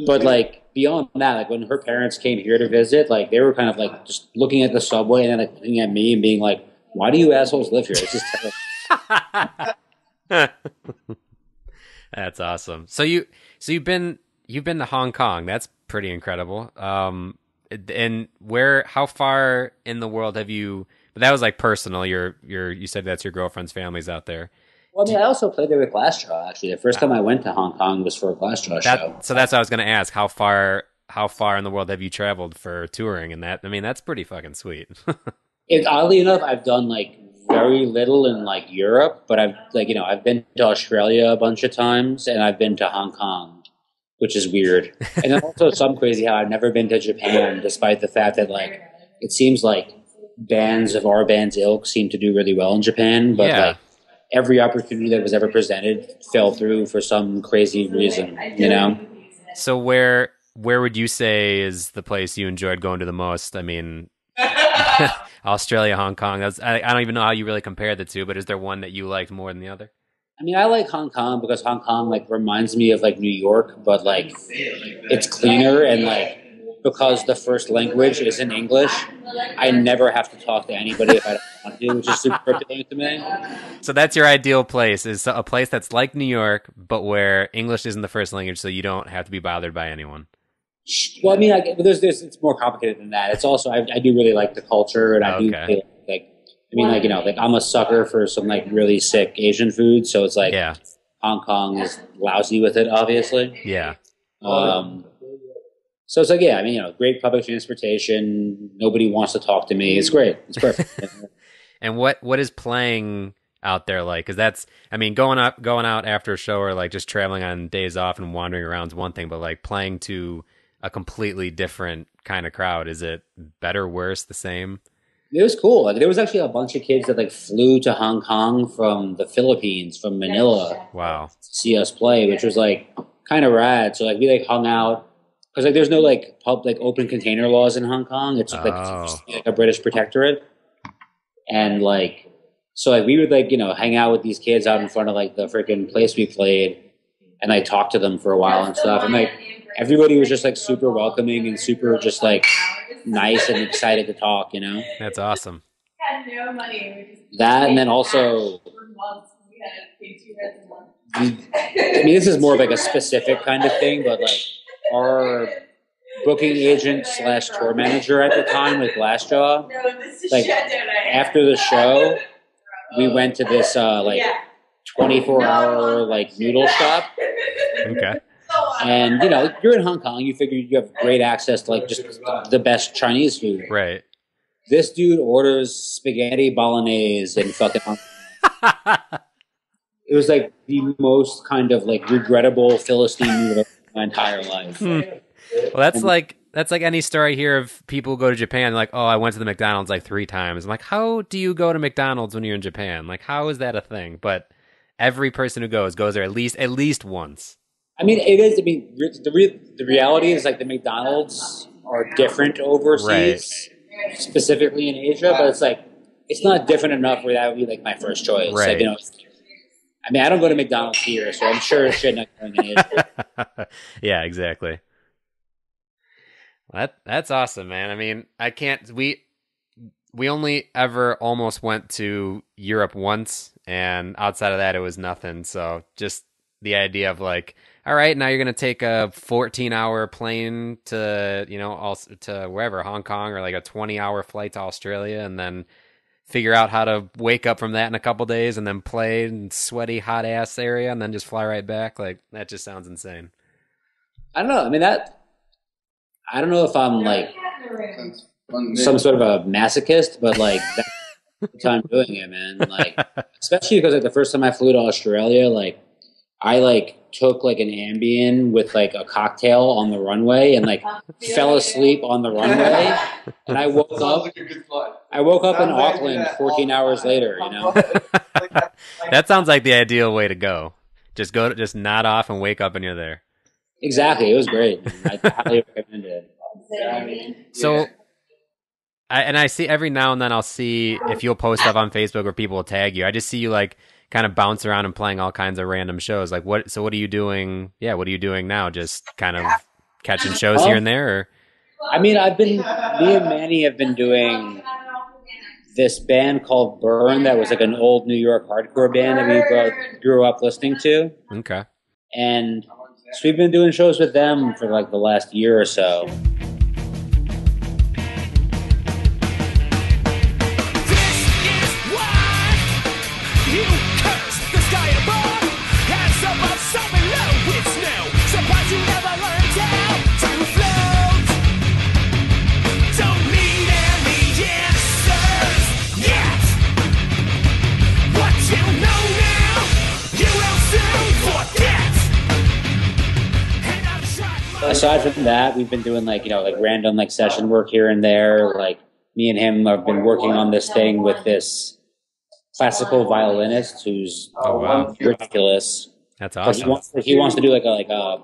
but like beyond that, like when her parents came here to visit, like they were kind of like just looking at the subway and then like looking at me and being like, "Why do you assholes live here? It's just terrible." (laughs) That's awesome. So you so you've been you've been to Hong Kong. That's pretty incredible. Um and where how far in the world have you but that was like personal. You're you're you said that's your girlfriend's family's out there. Well, I mean, I also played there with Glassjaw. Actually, the first time I went to Hong Kong was for a Glassjaw show. So that's what I was going to ask. How far how far in the world have you traveled for touring and that? I mean, that's pretty fucking sweet. (laughs) It, oddly enough, I've done like very little in like Europe, but I've like you know I've been to Australia a bunch of times, and I've been to Hong Kong, which is weird. and then also some crazy how I've never been to Japan, despite the fact that like it seems like bands of our band's ilk seem to do really well in Japan, but Yeah. like every opportunity that was ever presented fell through for some crazy reason, you know. so where where would you say is the place you enjoyed going to the most? I mean, (laughs) Australia, Hong Kong. That's, I, I don't even know how you really compare the two, but is there one that you liked more than the other? I mean, I like Hong Kong because Hong Kong like reminds me of like New York, but like it's cleaner and like because the first language is in English, I never have to talk to anybody if I don't want to, which is super appealing to me. So that's your ideal place is a place that's like New York, but where English isn't the first language, so you don't have to be bothered by anyone. Well, I mean, I, there's, there's, it's more complicated than that. It's also I, I do really like the culture, and I do Okay. really like. I mean, like you know, like I'm a sucker for some like really sick Asian food, so it's like Yeah, Hong Kong is lousy with it, obviously. yeah. Um, so it's like, yeah, I mean, you know, great public transportation. Nobody wants to talk to me. It's great. It's perfect. (laughs) And what what is playing out there like? Because that's, I mean, going up, going out after a show, or like just traveling on days off and wandering around is one thing, but like playing to a completely different kind of crowd, is it better, worse, the same? it was cool. Like there was actually a bunch of kids that like flew to Hong Kong from the Philippines, from Manila, Wow. to see us play, which was like kind of rad. So like we like hung out because like there's no like pub like open container laws in Hong Kong. It's like, Oh. it's just, like a British protectorate, and like so like we would like you know hang out with these kids out in front of like the freaking place we played, and like talked to them for a while and stuff. And like everybody was just like super welcoming and super just like nice and (laughs) excited to talk. You know That's awesome. had no money. That, and then also. for months we had to pay two rents a month. I mean, this is more of like a specific kind of thing, but like our booking agent slash tour manager at the time with Glassjaw, No, this is Like, shut down. I- after the show, (laughs) we went to this uh, like 24 hour like noodle shop. Okay. And you know, you're in Hong Kong, you figure you have great access to like just the best Chinese food. Right. This dude orders spaghetti bolognese and fucking. Hong (laughs) It was like the most kind of like regrettable Philistine noodle of my entire life. Hmm. Well, that's like that's like any story I hear of people who go to Japan. Like, oh, I went to the McDonald's like three times. I'm like, how do you go to McDonald's when you're in Japan? Like, how is that a thing? But every person who goes goes there at least at least once. I mean, it is. I mean, re- the re- the reality is like the McDonald's are different overseas, specifically in Asia. But it's like it's not different enough where that would be like my first choice. Like, Right. you know, I mean, I don't go to McDonald's here, so I'm sure shit not going in Asia. yeah, exactly. That that's awesome, man. I mean, I can't. We we only ever almost went to Europe once, and outside of that, it was nothing. So just the idea of like, all right, now you're gonna take a 14 hour plane to you know also to wherever Hong Kong or like a 20 hour flight to Australia, and then figure out how to wake up from that in a couple days, and then play in sweaty hot ass area, and then just fly right back. Like that just sounds insane. I don't know. I mean, that. I don't know if I'm like Sounds fun to me. some sort of a masochist, but like (laughs) that's the time doing it, man. Like, especially because like the first time I flew to Australia, like I like took like an Ambien with like a cocktail on the runway and like (laughs) fell asleep on the runway, (laughs) and I woke up. like a good flight. I woke up in Auckland 14 hours later. You know, (laughs) That sounds like the ideal way to go. Just go to just nod off and wake up and you're there. exactly. It was great. I highly recommend it. So I and I see every now and then I'll see if you'll post stuff on Facebook where people will tag you. I just see you like kind of bounce around and playing all kinds of random shows. Like what so what are you doing? Yeah, what are you doing now? Just kind of catching uh, shows here and there or I mean, I've been me and Manny have been doing this band called Burn that was like an old New York hardcore band that we both grew up listening to. Okay. and so we've been doing shows with them for like the last year or so. Aside from that, we've been doing like you know like random like session work here and there. Like me and him have been working on this thing with this classical violinist who's Oh, wow. ridiculous. That's But he awesome. wants he wants to do like a like a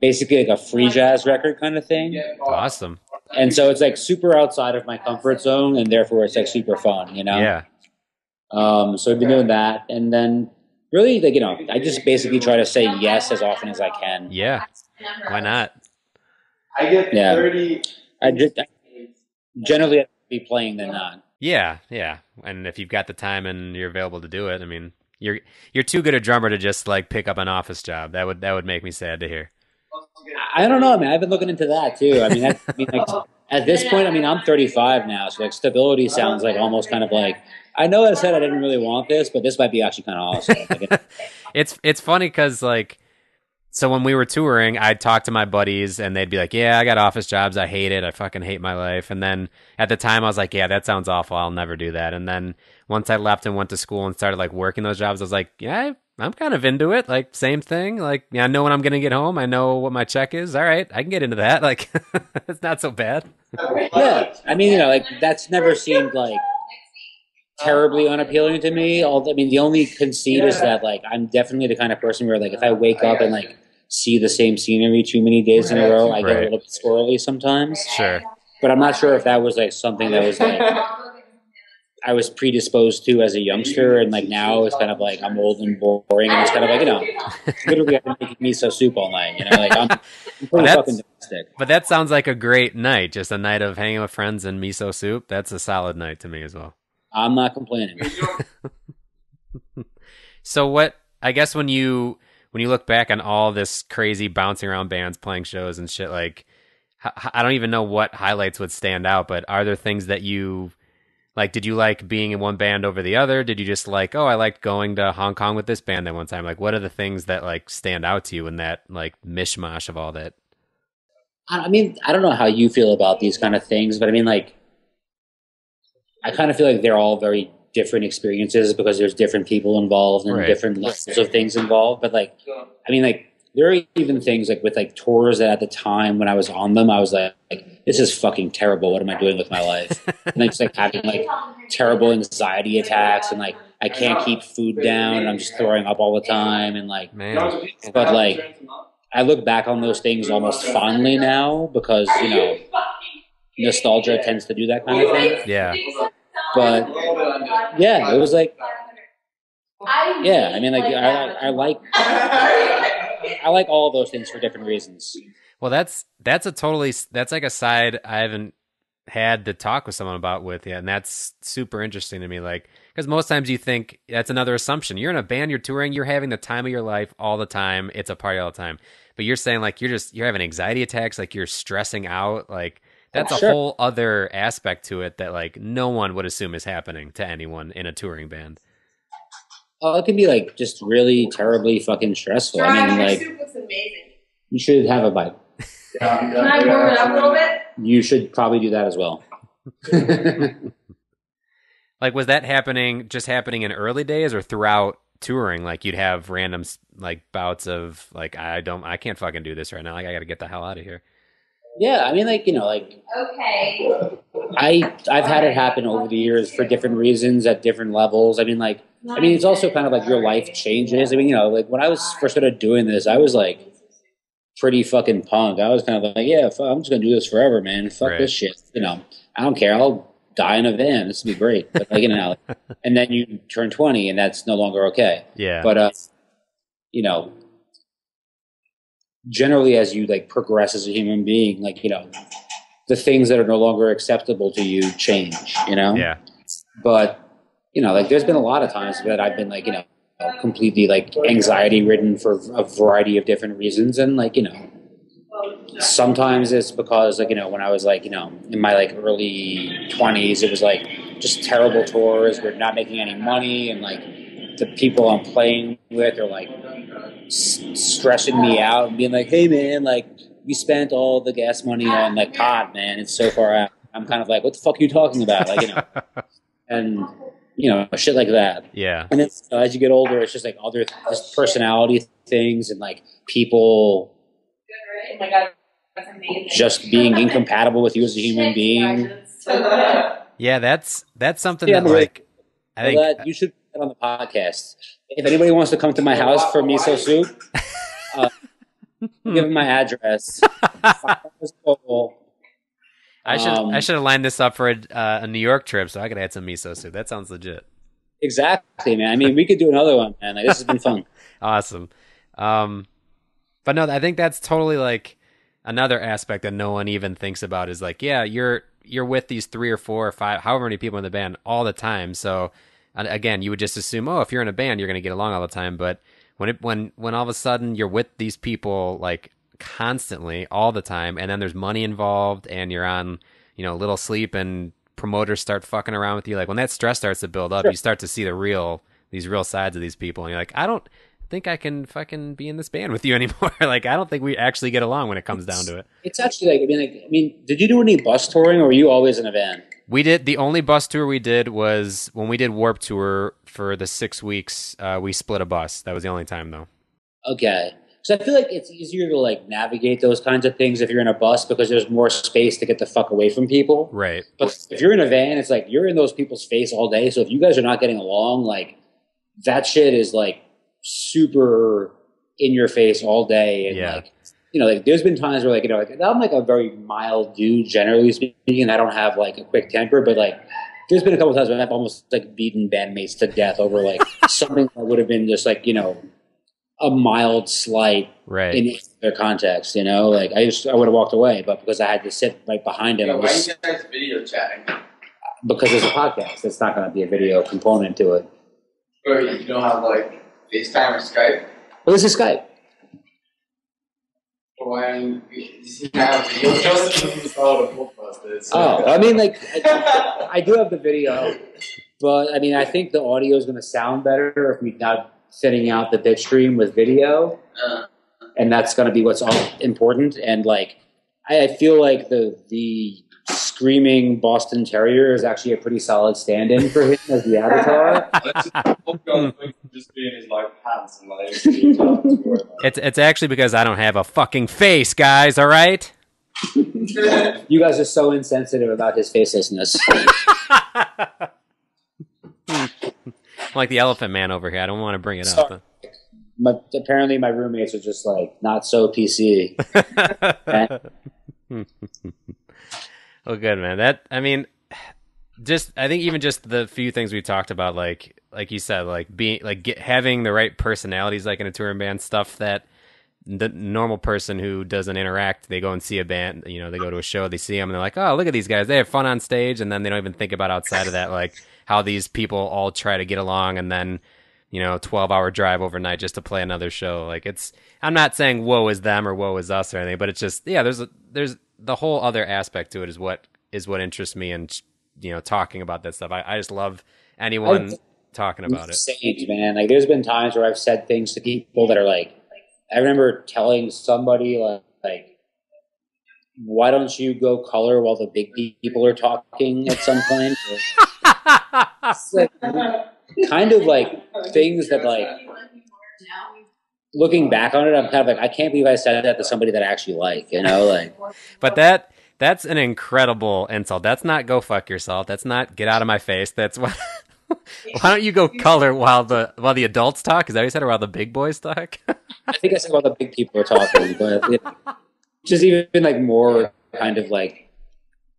basically like a free jazz record kind of thing. Awesome. And so it's like super outside of my comfort zone, and therefore it's like super fun, you know. Yeah. Um, so I've been doing that, and then really like you know I just basically try to say yes as often as I can. Yeah. Why not? I get Yeah. 30. I just I generally I'd be playing than not. Yeah, yeah. And if you've got the time and you're available to do it, I mean, you're you're too good a drummer to just like pick up an office job. That would that would make me sad to hear. I don't know, man. I've been looking into that too. I mean, that, I mean, like, (laughs) at this point, I mean, I'm 35 now, so like stability sounds like almost kind of like. I know I said I didn't really want this, but this might be actually kind of awesome. (laughs) It's it's funny because like, so when we were touring, I'd talk to my buddies and they'd be like, "Yeah, I got office jobs. I hate it. I fucking hate my life." And then at the time, I was like, "Yeah, that sounds awful. I'll never do that." And then once I left and went to school and started like working those jobs, I was like, "Yeah, I'm kind of into it. Like same thing. Like yeah, I know when I'm gonna get home. I know what my check is. All right, I can get into that. (laughs) Like (laughs) it's not so bad." yeah, I mean, you know, like that's never seemed like terribly unappealing to me. All I mean, the only conceit is that like I'm definitely the kind of person where like if I wake up and like see the same scenery too many days in a row, I get Right. a little bit squirrely sometimes. Sure. But I'm not sure if that was like something that was like I was predisposed to as a youngster, and like now it's kind of like I'm old and boring, and it's kind of like you know, literally I've been making miso soup all night. You know, like I'm, I'm pretty fucking domestic. But that sounds like a great night. Just a night of hanging with friends and miso soup. That's a solid night to me as well. I'm not complaining. (laughs) So what I guess when you when you look back on all this crazy bouncing around bands playing shows and shit like I don't even know what highlights would stand out, but are there things that you like did you like being in one band over the other? Did you just like, oh, I liked going to Hong Kong with this band that one time? Like what are the things that like stand out to you in that like mishmash of all that? I I mean, I don't know how you feel about these kind of things, but I mean, like, I kind of feel like they're all very different experiences because there's different people involved and Right. different levels of things involved. But like, I mean, like, there are even things like with like tours that at the time when I was on them, I was like, like this is fucking terrible. What am I doing with my life? (laughs) and like, just like having like terrible anxiety attacks and like I can't keep food down and I'm just throwing up all the time and like Man. But, like, I look back on those things almost fondly now because you know nostalgia tends to do that kind of thing. Yeah. But yeah, it was like yeah. I mean, like I, I like (laughs) I like all those things for different reasons. Well, that's that's a totally that's like a side I haven't had to talk with someone about with yet, and that's super interesting to me. Like, because most times you think that's another assumption. You're in a band, you're touring, you're having the time of your life all the time. It's a party all the time, but you're saying like you're just you're having anxiety attacks, like you're stressing out, like. Oh, That's a Sure. whole other aspect to it that like no one would assume is happening to anyone in a touring band. Oh, it can be like just really terribly fucking stressful. I John, mean, like soup looks amazing. you should have a bite. Can I warm it up a little bit? You should probably do that as well. (laughs) Like, was that happening just happening in early days or throughout touring? Like, you'd have random like bouts of like, I don't, I can't fucking do this right now. Like, I got to get the hell out of here. Yeah, I mean, like you know, like Okay. I I've had it happen over the years for different reasons at different levels. I mean, like I mean, it's also kind of like your life changes. I mean, you know, like when I was first started doing this, I was like pretty fucking punk. I was kind of like, yeah, fuck, I'm just gonna do this forever, man. Fuck Right. this shit. You know, I don't care. I'll die in a van. This would be great. But like, you know, (laughs) and then you turn 20, and that's no longer okay. Yeah. But uh, you know, generally as you like progress as a human being, like you know, the things that are no longer acceptable to you change. You know. yeah. But you know, like there's been a lot of times that I've been like, you know, completely like anxiety ridden for a variety of different reasons, and like you know, sometimes it's because like you know when I was like you know in my like early twenties, it was like just terrible tours. We're not making any money, and like the people I'm playing with are like s- stressing me out and being like, "Hey man, like we spent all the gas money on like pot, man. It's so far out." I'm kind of like, "What the fuck are you talking about?" Like you know, (laughs) and you know shit like that. yeah. And then uh, as you get older, it's just like other just personality things and like people Oh my god, just being incompatible with you as a human being. Yeah, that's that's something Yeah, that but- like I think that you should put on the podcast. If anybody wants to come to my house for miso soup, uh, give (laughs) them my address. Five dollars total. I should um, I should have lined this up for a, uh, a New York trip so I could add some miso soup. That sounds legit. Exactly, man. I mean, we could do another one, man. Like, this has been fun. (laughs) Awesome. Um, but no, I think that's totally like another aspect that no one even thinks about is like, yeah, you're you're with these three or four or five, however many people in the band all the time. So and again, you would just assume, oh, if you're in a band, you're going to get along all the time. But when it when when all of a sudden you're with these people like constantly all the time, and then there's money involved, and you're on you know little sleep, and promoters start fucking around with you, like when that stress starts to build up, you start to see the real these real sides of these people, and you're like, I don't think I can fucking be in this band with you (laughs) anymore. like I don't think we actually get along when it comes down to it. It's actually like I mean, like I mean, did you do any bus touring, or were you always in a van? We did the only bus tour we did was when we did Warped Tour for the six weeks. Uh, we split a bus. That was the only time though. Okay. So I feel like it's easier to like navigate those kinds of things if you're in a bus because there's more space to get the fuck away from people. Right. But if you're in a van, it's like you're in those people's face all day. So if you guys are not getting along, like that shit is like super in your face all day. And Yeah. like, you know, like there's been times where like, you know, like I'm like a very mild dude, generally speaking. I don't have like a quick temper, but like there's been a couple times when I've almost like beaten bandmates to death over like (laughs) something that would have been just like, you know, a mild slight Right. in their context, you know, like I just, I would have walked away, but because I had to sit right behind him, Yeah, it why was- are you guys video chatting? because there's a podcast. It's not going to be a video component to it. Or you don't have like FaceTime or Skype? Well, this is Skype. Or why are you, does he have video chatting? Oh, I mean, like, I, I do have the video, but I mean, I think the audio is going to sound better if we're not sending out the bit stream with video, Uh, and that's going to be what's all important. And like, I, I feel like the the screaming Boston Terrier is actually a pretty solid stand-in for him as the avatar. (laughs) just being his like pants and like It's it's actually because I don't have a fucking face, guys. All right. (laughs) You guys are so insensitive about his facelessness. (laughs) like the Elephant Man over here. I don't want to bring it Sorry. up. My, apparently, my roommates are just like not so PC. but- (laughs) well, good man. That I mean, just I think even just the few things we talked about, like like you said, like being like get, having the right personalities, like in a touring band, stuff that the normal person who doesn't interact, they go and see a band, you know, they go to a show, they see them, and they're like, oh, look at these guys, they have fun on stage, and then they don't even think about outside of that, like how these people all try to get along, and then you know, 12 hour drive overnight just to play another show. Like it's, I'm not saying woe is them or woe is us or anything, but it's just, yeah, there's, a, there's the whole other aspect to it is what, is what interests me and, you know, talking about that stuff. I, I just love anyone oh, talking about it. Sage, man. Like, there's been times where I've said things to people that are like, I remember telling somebody like, like why don't you go color while the big people are talking at some point? (laughs) Like, kind of like things that like looking back on it, I'm kind of like, I can't believe I said that to somebody that I actually like, you know, like (laughs) But that, that's an incredible insult. That's not go fuck yourself. That's not get out of my face. That's what, (laughs) why don't you go color while the, while the adults talk? Is that what you said or while the big boys talk? (laughs) I think I said while the big people are talking, but it, (laughs) just even like more kind of like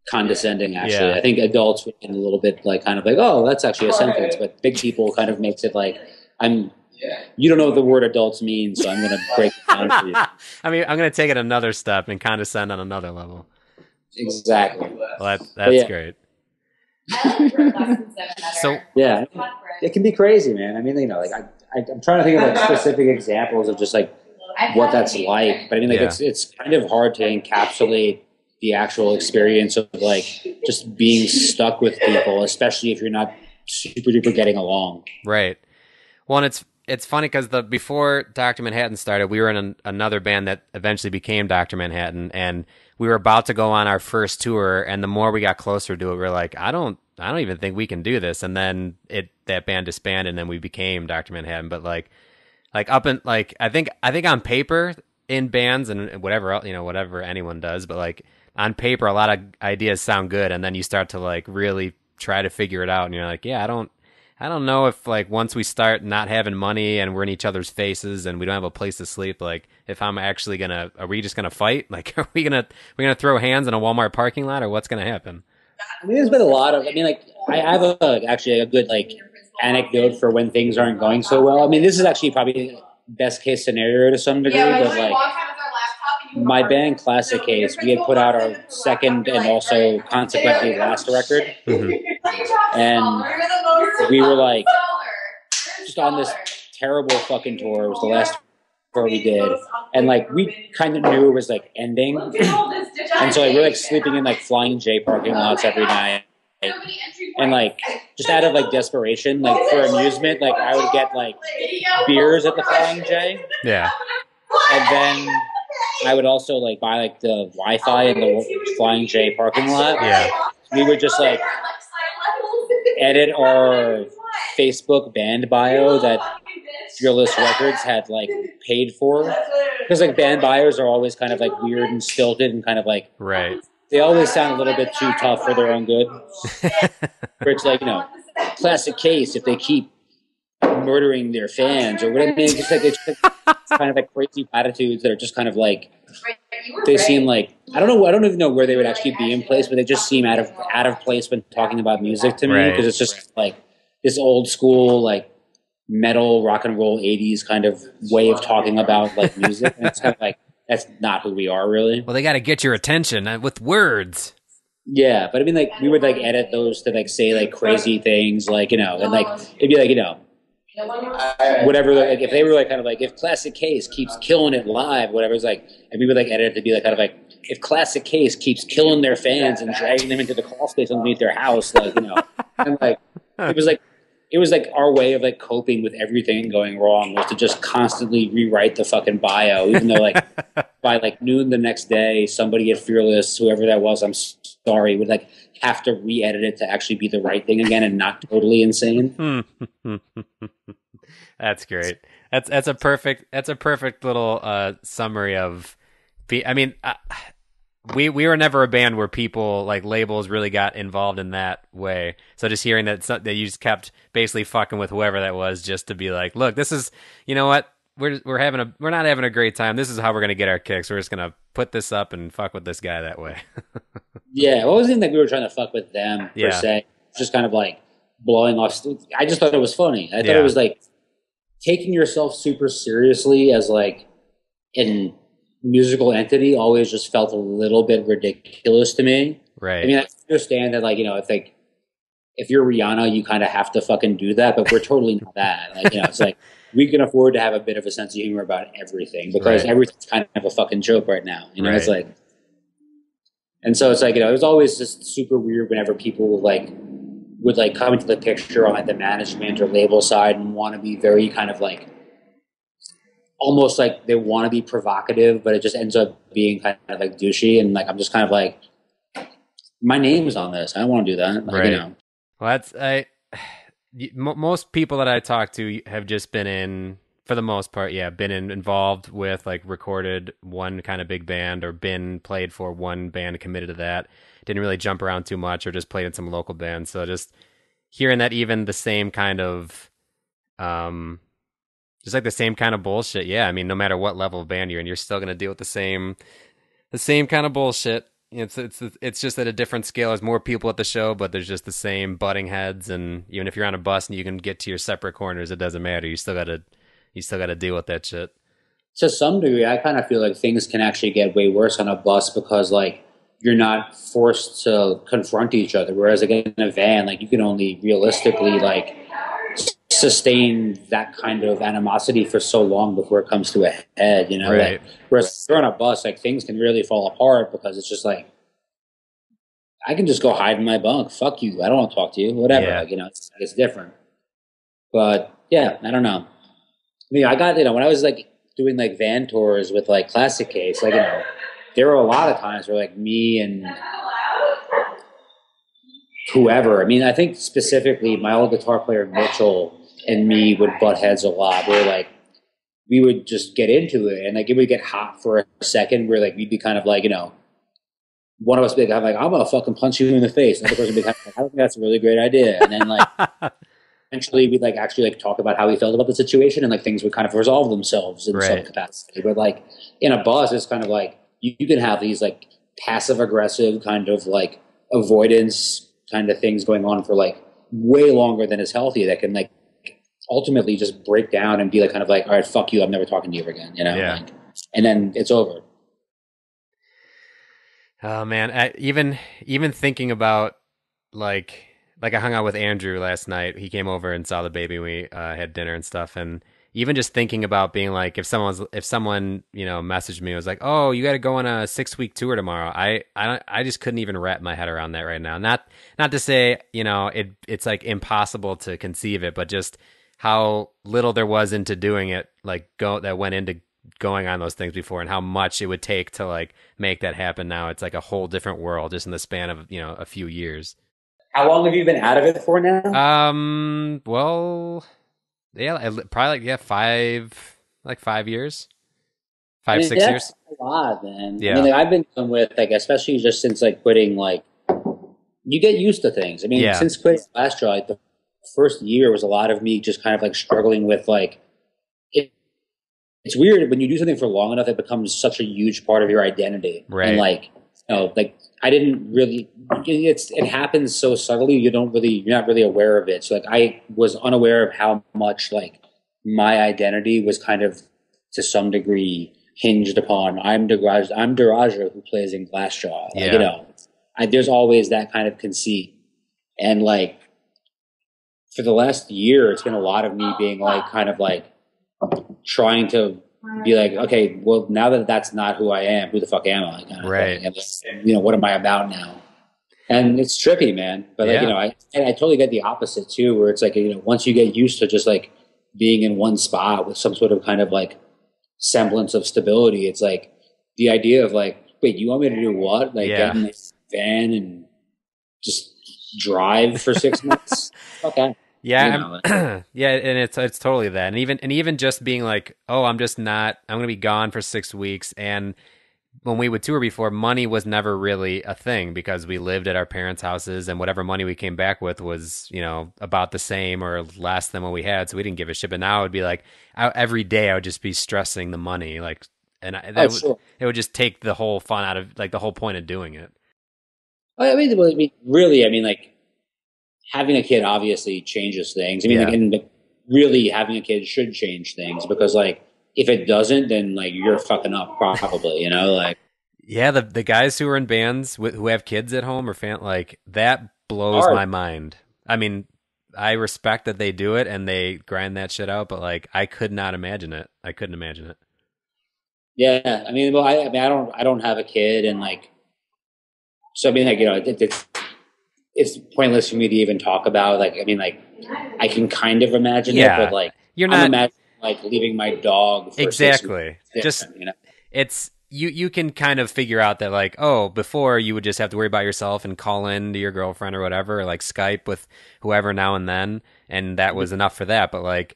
condescending. Actually, Yeah. I think adults would get a little bit like kind of like, oh, that's actually a sentence, but big people kind of makes it like I'm. yeah. You don't know what the word adults means, so I'm going to break it down for you. I mean, I'm going to take it another step and condescend on another level. Exactly. Well, that, that's yeah. great. I like Brett Lessons better. So- Yeah, it can be crazy, man. I mean, you know, like I, I, I'm trying to think of like specific examples of just like what that's like. But I mean, like Yeah. it's it's kind of hard to encapsulate the actual experience of like just being stuck with people, especially if you're not super duper getting along. Right. Well, and it's it's funny because the before Doctor Manhattan started, we were in an, another band that eventually became Doctor Manhattan, and we were about to go on our first tour. And the more we got closer to it, we are like, I don't, I don't even think we can do this. And then it that band disbanded, and then we became Doctor Manhattan. But like, like up and like I think I think on paper in bands and whatever else, you know whatever anyone does, but like on paper, a lot of ideas sound good, and then you start to like really try to figure it out, and you're like, yeah, I don't. I don't know if like once we start not having money and we're in each other's faces and we don't have a place to sleep, like if I'm actually gonna, are we just gonna fight? (laughs) Like, are we gonna we gonna throw hands in a Walmart parking lot, or what's gonna happen? I mean, there's been a lot of. I mean, like I have a actually a good like anecdote for when things aren't going so well. I mean, this is actually probably best case scenario to some degree, Yeah, but like my band Classic Case, we had put out our second and also consequently last record, mm-hmm. and we were like just on this terrible fucking tour. It was the last tour we did, and like we kind of knew it was like ending, and so like we're like sleeping in like Flying J parking lots every night. And like just out of like desperation, like for amusement, like I would get like beers at the Flying J, Yeah, and then I would also like buy like the Wi-Fi in the Flying J parking lot. Yeah. We would just like edit (laughs) our Facebook band bio that Fearless Records had like paid for. (laughs) Because like band bios are always kind of like weird and stilted and kind of like right. they always sound a little bit too tough for their own good. (laughs) Where it's like, you know, classic case if they keep murdering their fans or whatever. It's just like it's (laughs) kind of like crazy attitudes that are just kind of like they seem like I don't know I don't even know where they would actually be in place, but they just seem out of out of place when talking about music to me Right. because it's just like this old school like metal rock and roll 80s kind of way of talking about like music and it's kind of like that's not who we are really Well, they got to get your attention uh, with words. yeah but i mean like we would like edit those to like say like crazy things like you know and like it'd be like you know whatever like if they were like kind of like if classic case keeps killing it live whatever it's like and we would like edit it to be like kind of like if classic case keeps killing their fans and dragging them into the crawl space underneath their house like you know and like it was like it was like our way of like coping with everything going wrong was to just constantly rewrite the fucking bio even though like (laughs) by like noon the next day somebody at fearless whoever that was i'm sorry would like have to re-edit it to actually be the right thing again and not (laughs) totally insane (laughs) that's great. That's that's a perfect that's a perfect little uh, summary of. Be, I mean, uh, we we were never a band where people like labels really got involved in that way. So just hearing that that you just kept basically fucking with whoever that was just to be like, look, this is you know what we're we're having a we're not having a great time. This is how we're gonna get our kicks. We're just gonna put this up and fuck with this guy that way. (laughs) Yeah, well, it wasn't like we were trying to fuck with them per Yeah. se. Just kind of like blowing off. I just thought it was funny. I thought Yeah. it was like taking yourself super seriously as like a musical entity always just felt a little bit ridiculous to me. right. I mean, I understand that like you know if like if you're Rihanna, you kind of have to fucking do that, but we're totally not that. Like you know, it's like we can afford to have a bit of a sense of humor about everything because Right. everything's kind of a fucking joke right now. You know, it's like, and so it's like you know, it was always just super weird whenever people would like would like come into the picture on like the management or label side and want to be very kind of like almost like they want to be provocative, but it just ends up being kind of like douchey. And like I'm just kind of like, my name's on this. I don't want to do that. Like, Right. You know, Well, that's I. Most people that I talk to have just been in, for the most part, yeah, been in, involved with like recorded one kind of big band or been played for one band, committed to that. Didn't really jump around too much or just played in some local bands. So just hearing that even the same kind of, um, just like the same kind of bullshit. Yeah, I mean, no matter what level of band you're in, you're still gonna deal with the same, the same kind of bullshit. It's it's it's just at a different scale. There's more people at the show, but there's just the same butting heads. And even if you're on a bus and you can get to your separate corners, it doesn't matter. You still gotta you still gotta deal with that shit. to some degree, I kind of feel like things can actually get way worse on a bus because like you're not forced to confront each other. Whereas like in a van, like you can only realistically like sustain that kind of animosity for so long before it comes to a head, you know? Right. Like, whereas you're on a bus, like things can really fall apart because it's just like, I can just go hide in my bunk. Fuck you. I don't want to talk to you. Whatever. Yeah. Like, you know, it's, it's different. But yeah, I don't know. I mean, I got, you know, when I was like doing like van tours with like Classic Case, like, you know, there were a lot of times where like me and whoever, I mean, I think specifically my old guitar player Mitchell and me would butt heads a lot We're like we would just get into it and like it would get hot for a second where like we'd be kind of like, you know, one of us would be like, I'm gonna fucking punch you in the face. And the other person would be kind of like, I don't think that's a really great idea. And then like (laughs) eventually we'd like actually like talk about how we felt about the situation and like things would kind of resolve themselves in some capacity. But like in a bus, it's kind of like you, you can have these like passive aggressive kind of like avoidance kind of things going on for like way longer than is healthy that can like ultimately just break down and be like kind of like, all right, fuck you, I'm never talking to you again, you know? Yeah. Like, and then it's over. Oh man, I, even even thinking about like like I hung out with Andrew last night. He came over and saw the baby. We uh, had dinner and stuff, and even just thinking about being like, if someone's if someone you know messaged me, was like, "Oh, you got to go on a six week tour tomorrow." I I I just couldn't even wrap my head around that right now. Not not to say you know it it's like impossible to conceive it, but just how little there was into doing it, like go that went into going on those things before and how much it would take to like make that happen now it's like a whole different world just in the span of you know a few years How long have you been out of it for now? um well yeah probably like yeah five like five years I five mean, six that's years A lot, man. Yeah. I mean, like, I've been done with like, especially just since like quitting. Like, you get used to things. I mean, Yeah. since quitting last year, like the first year was a lot of me just kind of like struggling with like. It, it's weird when you do something for long enough; it becomes such a huge part of your identity. Right. And like, you know, like I didn't really. It's it happens so subtly. You don't really. You're not really aware of it. So like, I was unaware of how much like my identity was kind of to some degree hinged upon I'm Daraj I'm Durijah who plays in Glassjaw. Like, Yeah. You know, I, there's always that kind of conceit, and like for the last year, it's been a lot of me being like kind of like trying to be like, okay, well now that that's not who I am, who the fuck am I? Kind of Right. And, you know, what am I about now? And it's trippy, man. But like, Yeah. you know, I and I totally get the opposite too, where it's like you know, once you get used to just like being in one spot with some sort of kind of like semblance of stability, it's like the idea of like, wait, you want me to do what? Like Yeah. get in this van and just drive for six (laughs) months? Okay. yeah You know, (clears throat) yeah and it's it's totally that and even and even just being like oh i'm just not i'm gonna be gone for six weeks and when we would tour before money was never really a thing because we lived at our parents houses and whatever money we came back with was you know about the same or less than what we had so we didn't give a shit but now it would be like I, every day i would just be stressing the money like and I, that Oh, would, sure. it would just take the whole fun out of like the whole point of doing it oh, I mean, well, I mean, really, I mean, like having a kid obviously changes things. I mean, Yeah. like, and really having a kid should change things because, like, if it doesn't, then like you're fucking up probably. You know, like Yeah, the the guys who are in bands with, who have kids at home or fan like that blows Hard. my mind. I mean, I respect that they do it and they grind that shit out, but like I could not imagine it. I couldn't imagine it. yeah. I mean, well, I, I mean, I don't, I don't have a kid, and like, so I mean, like, you know, it, it's it's pointless for me to even talk about. Like, I mean, like, I can kind of imagine Yeah. it, but like, You're I'm not imagining like leaving my dog for exactly. Just you know. it's you you can kind of figure out that like oh before you would just have to worry about yourself and call in to your girlfriend or whatever or like Skype with whoever now and then and that was enough for that but like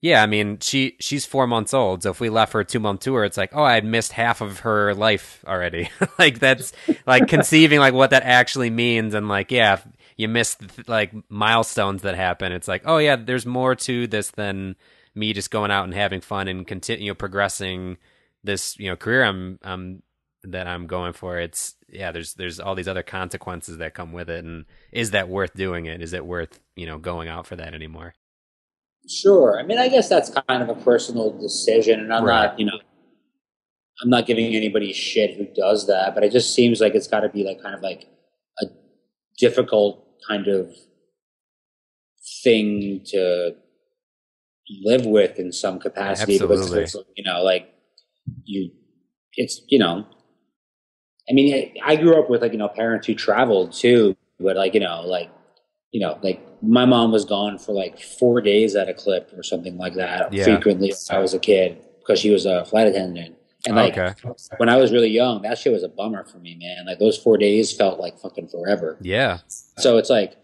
yeah I mean she she's 4 months old so if we left her a 2 month tour it's like oh I had missed half of her life already (laughs) like that's like conceiving like what that actually means and like yeah you miss like milestones that happen it's like oh yeah there's more to this than me just going out and having fun and continue you know, progressing this you know career I'm um that I'm going for. It's yeah, there's there's all these other consequences that come with it, and is that worth doing it? Is it worth you know going out for that anymore? Sure. I mean, I guess that's kind of a personal decision, and I'm Right. not, you know, I'm not giving anybody shit who does that, but it just seems like it's got to be like kind of like a difficult kind of thing to live with in some capacity because it's, you know like you it's you know i mean I, I grew up with like you know parents who traveled too but like you know like you know like my mom was gone for like four days at a clip or something like that Yeah. frequently when i was a kid because she was a flight attendant and like okay. when i was really young that shit was a bummer for me man like those four days felt like fucking forever Yeah. so it's like,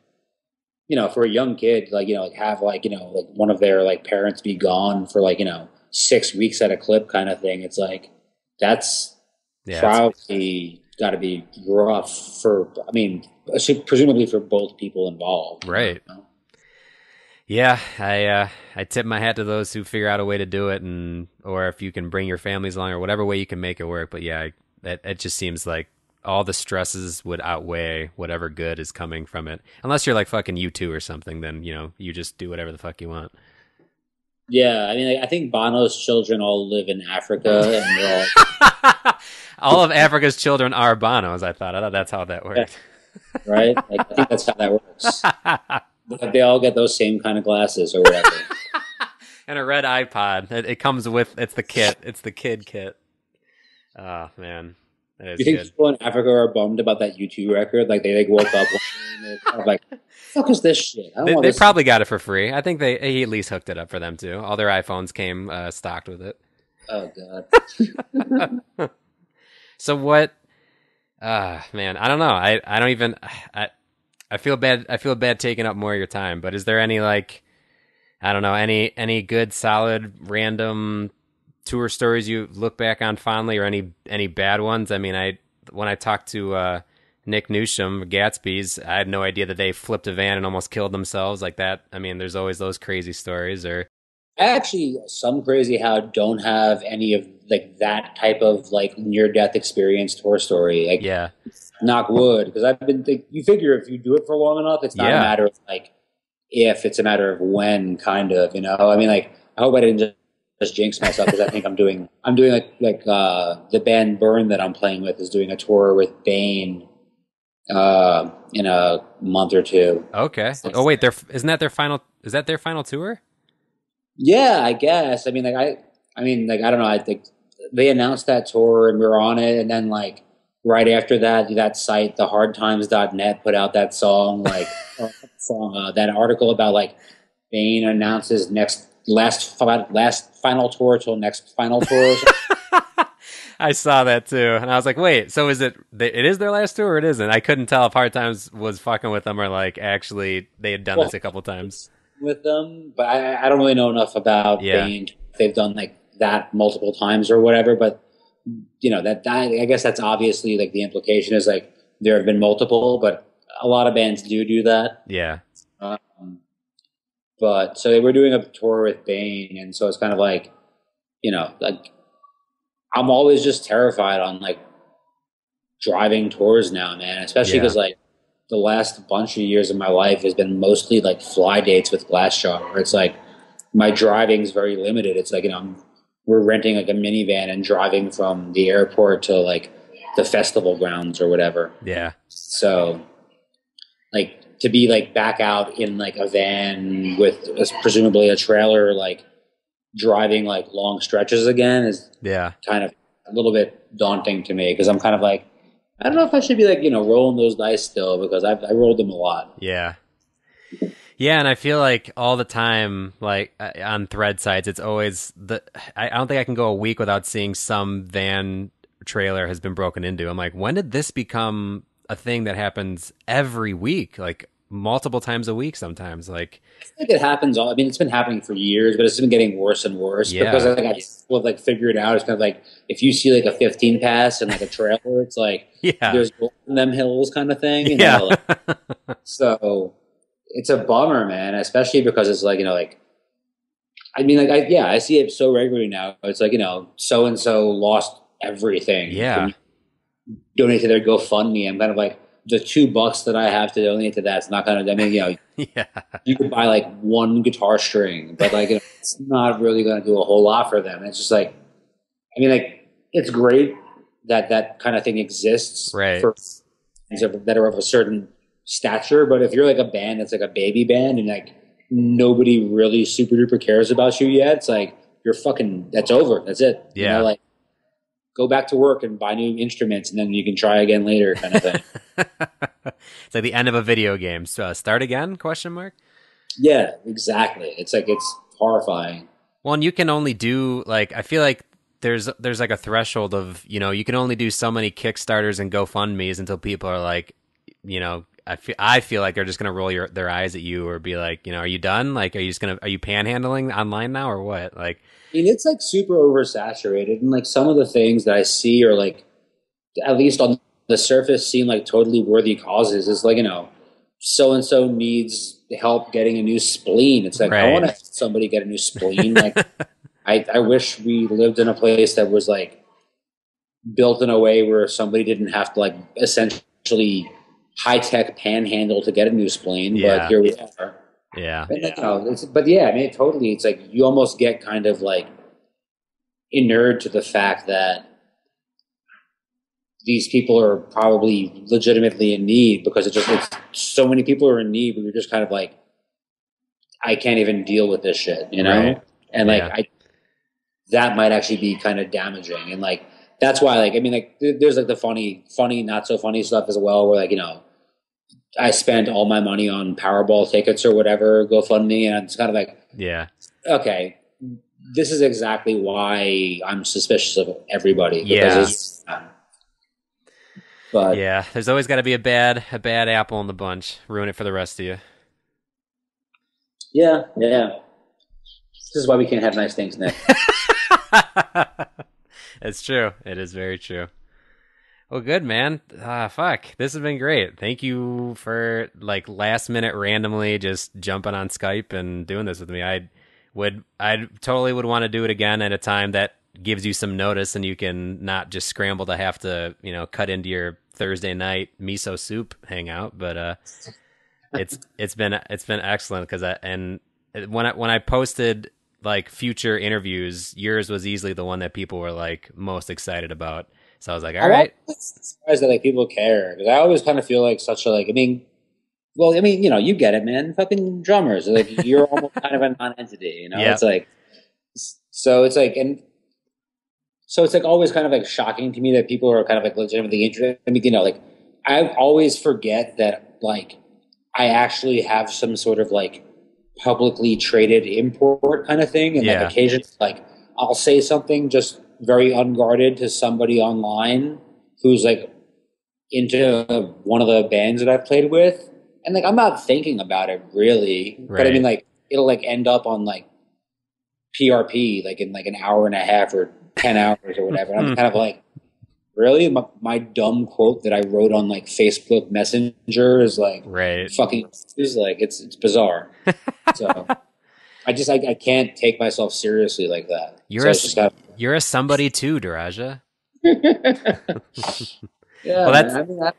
you know, for a young kid, like, you know, like have like, you know, like one of their like parents be gone for like, you know, six weeks at a clip kind of thing. It's like, that's Yeah. probably got to be rough for, I mean, presumably for both people involved. Right. you know? Yeah, I uh, I tip my hat to those who figure out a way to do it, and or if you can bring your families along, or whatever way you can make it work. But yeah, it it just seems like all the stresses would outweigh whatever good is coming from it. Unless you're like fucking U2 or something, then you know you just do whatever the fuck you want. Yeah. I mean, like, I think Bono's children all live in Africa and they're all, (laughs) (laughs) all of Africa's children are Bonos. I thought. I thought that's how that worked. right? Like, I think that's how that works. (laughs) Like, they all get those same kind of glasses or whatever. and a red iPod. It, it comes with it's the kit. It's the kid kit. Oh man, Do you think good. people in Africa are bummed about that U2 record? Like they like woke up and they're kind of like, "Fuck is this shit?" I don't They, they probably got it for free. I think they he at least hooked it up for them too. All their iPhones came uh, stocked with it. oh god. (laughs) So what? Ah, man, I don't know. I I don't even. I I feel bad. I feel bad taking up more of your time. But is there any like, I don't know, any any good, solid, random tour stories you look back on fondly, or any any bad ones? I mean, I when I talked to uh, Nick Newsham, Gatsby's, I had no idea that they flipped a van and almost killed themselves like that. I mean, there's always those crazy stories. Or I actually, some crazy how don't have any of like that type of like near death experience tour story. Like yeah, knock wood, because I've been. Think, you figure if you do it for long enough, it's not Yeah. a matter of like if, it's a matter of when, kind of. You know, I mean, like I hope I didn't just, jinx myself because I think I'm doing. I'm doing like like uh, the band Burn that I'm playing with is doing a tour with Bane uh, in a month or two. okay. Oh wait, their isn't that their final? Is that their final tour? Yeah, I guess. I mean, like I, I mean, like I don't know. I think they announced that tour and we were on it, and then like right after that, that site, the hardtimes.net, put out that song, like (laughs) song, uh, that article about like Bane announces next last fi- last final tour till next final tour. (laughs) I saw that too, and I was like, "Wait, so is it? It is their last tour, or it isn't?" I couldn't tell if Hard Times was fucking with them or like actually they had done Well, this a couple times. with them, but I, I don't really know enough about Yeah. Bane. They've done like that multiple times or whatever, but you know that, that I guess that's obviously like the implication is like there have been multiple, but a lot of bands do do that. Yeah, Um, but so they were doing a tour with Bane, and so it's kind of like, you know, like I'm always just terrified on like driving tours now, man. Especially Yeah. because like the last bunch of years of my life has been mostly like fly dates with Glassjaw, where it's like my driving's very limited. It's like you know I'm, we're renting like a minivan and driving from the airport to like the festival grounds or whatever. yeah, So, like to be like back out in like a van with presumably a trailer, like driving like long stretches again is yeah. kind of a little bit daunting to me because I'm kind of like, I don't know if I should be like you know rolling those dice still because I've I rolled them a lot. Yeah. Yeah, and I feel like all the time, like uh, on thread sites, it's always the. I, I don't think I can go a week without seeing some van trailer has been broken into. I'm like, when did this become a thing that happens every week, like multiple times a week? Sometimes, like, I think it happens. All I mean, it's been happening for years, but it's been getting worse and worse Yeah. because I think I will like figure it out. It's kind of like if you see like a 15 pass and like a trailer, it's like (laughs) yeah, there's gold in them hills kind of thing. You yeah, know, like, So it's a bummer, man, especially because it's like, you know, like, I mean, like, I, yeah, I see it so regularly now. It's like, you know, so and so lost everything. Yeah. You Donate to their GoFundMe. I'm kind of like, the two bucks that I have to donate to that's not kind of, I mean, you know, (laughs) yeah, you could buy like one guitar string, but like, it's not really going to do a whole lot for them. It's just like, I mean, like, it's great that that kind of thing exists Right. for that are of a certain stature. But if you're like a band that's like a baby band and like nobody really super duper cares about you yet. It's like you're fucking. That's over. That's it. You Yeah. know, like go back to work and buy new instruments, and then you can try again later, kind of thing. (laughs) it's like the end of a video game. So uh, start again? Question mark. yeah, exactly. It's like it's horrifying. Well, and you can only do like I feel like there's there's like a threshold of you know you can only do so many Kickstarters and GoFundmes until people are like, you know, I feel I feel like they're just gonna roll your their eyes at you or be like, you know, are you done? Like, are you just gonna are you panhandling online now or what? Like, I mean, it's like super oversaturated, and like some of the things that I see are like, at least on the surface, seem like totally worthy causes. It's like you know, so and so needs help getting a new spleen. It's like I Right. want to help somebody get a new spleen. Like, (laughs) I I wish we lived in a place that was like built in a way where somebody didn't have to like essentially high tech panhandle to get a new spleen. Yeah. But here we are. yeah, But, like, you know, it's, but yeah, I mean, totally. It's like you almost get kind of like inured to the fact that these people are probably legitimately in need because it's just it's, so many people are in need. But you're just kind of like, I can't even deal with this shit, you know. Right. And like, Yeah. I that might actually be kind of damaging, and like that's why, like, I mean, like, there's like the funny, funny, not so funny stuff as well, where like you know. I spent all my money on Powerball tickets or whatever, GoFundMe, and it's kind of like, yeah, okay, this is exactly why I'm suspicious of everybody. Yeah. it's- but yeah. There's always got to be a bad a bad apple in the bunch. Ruin it for the rest of you. yeah, yeah. This is why we can't have nice things, Nick. it's (laughs) true. It is very true. Well, good man. Ah, fuck. This has been great. Thank you for like last minute randomly just jumping on Skype and doing this with me. I would, I totally would want to do it again at a time that gives you some notice and you can not just scramble to have to, you know, cut into your Thursday night miso soup hangout. But uh, (laughs) it's it's been it's been excellent because I and when I when I posted like future interviews, yours was easily the one that people were like most excited about. So I was like, all I'm right, surprised that like people care because I always kind of feel like such a like. I mean, well, I mean, you know, you get it, man. Fucking drummers, like you're almost (laughs) kind of a non-entity. You know, Yeah. it's like so. It's like and so it's like always kind of like shocking to me that people are kind of like legitimately interested. I mean, you know, like I always forget that like I actually have some sort of like publicly traded import kind of thing, and Yeah. like occasions like I'll say something just very unguarded to somebody online who's like into one of the bands that I've played with, and like I'm not thinking about it really, but I mean like it'll like end up on like PRP like in like an hour and a half or ten hours or whatever. And I'm (laughs) hmm. kind of like, really, my, my dumb quote that I wrote on like Facebook Messenger is like right. fucking is like it's it's bizarre. (laughs) so I just I, I can't take myself seriously like that. You're so a got, You're a somebody too, Durijah. (laughs) yeah. Well, that's- I mean, I,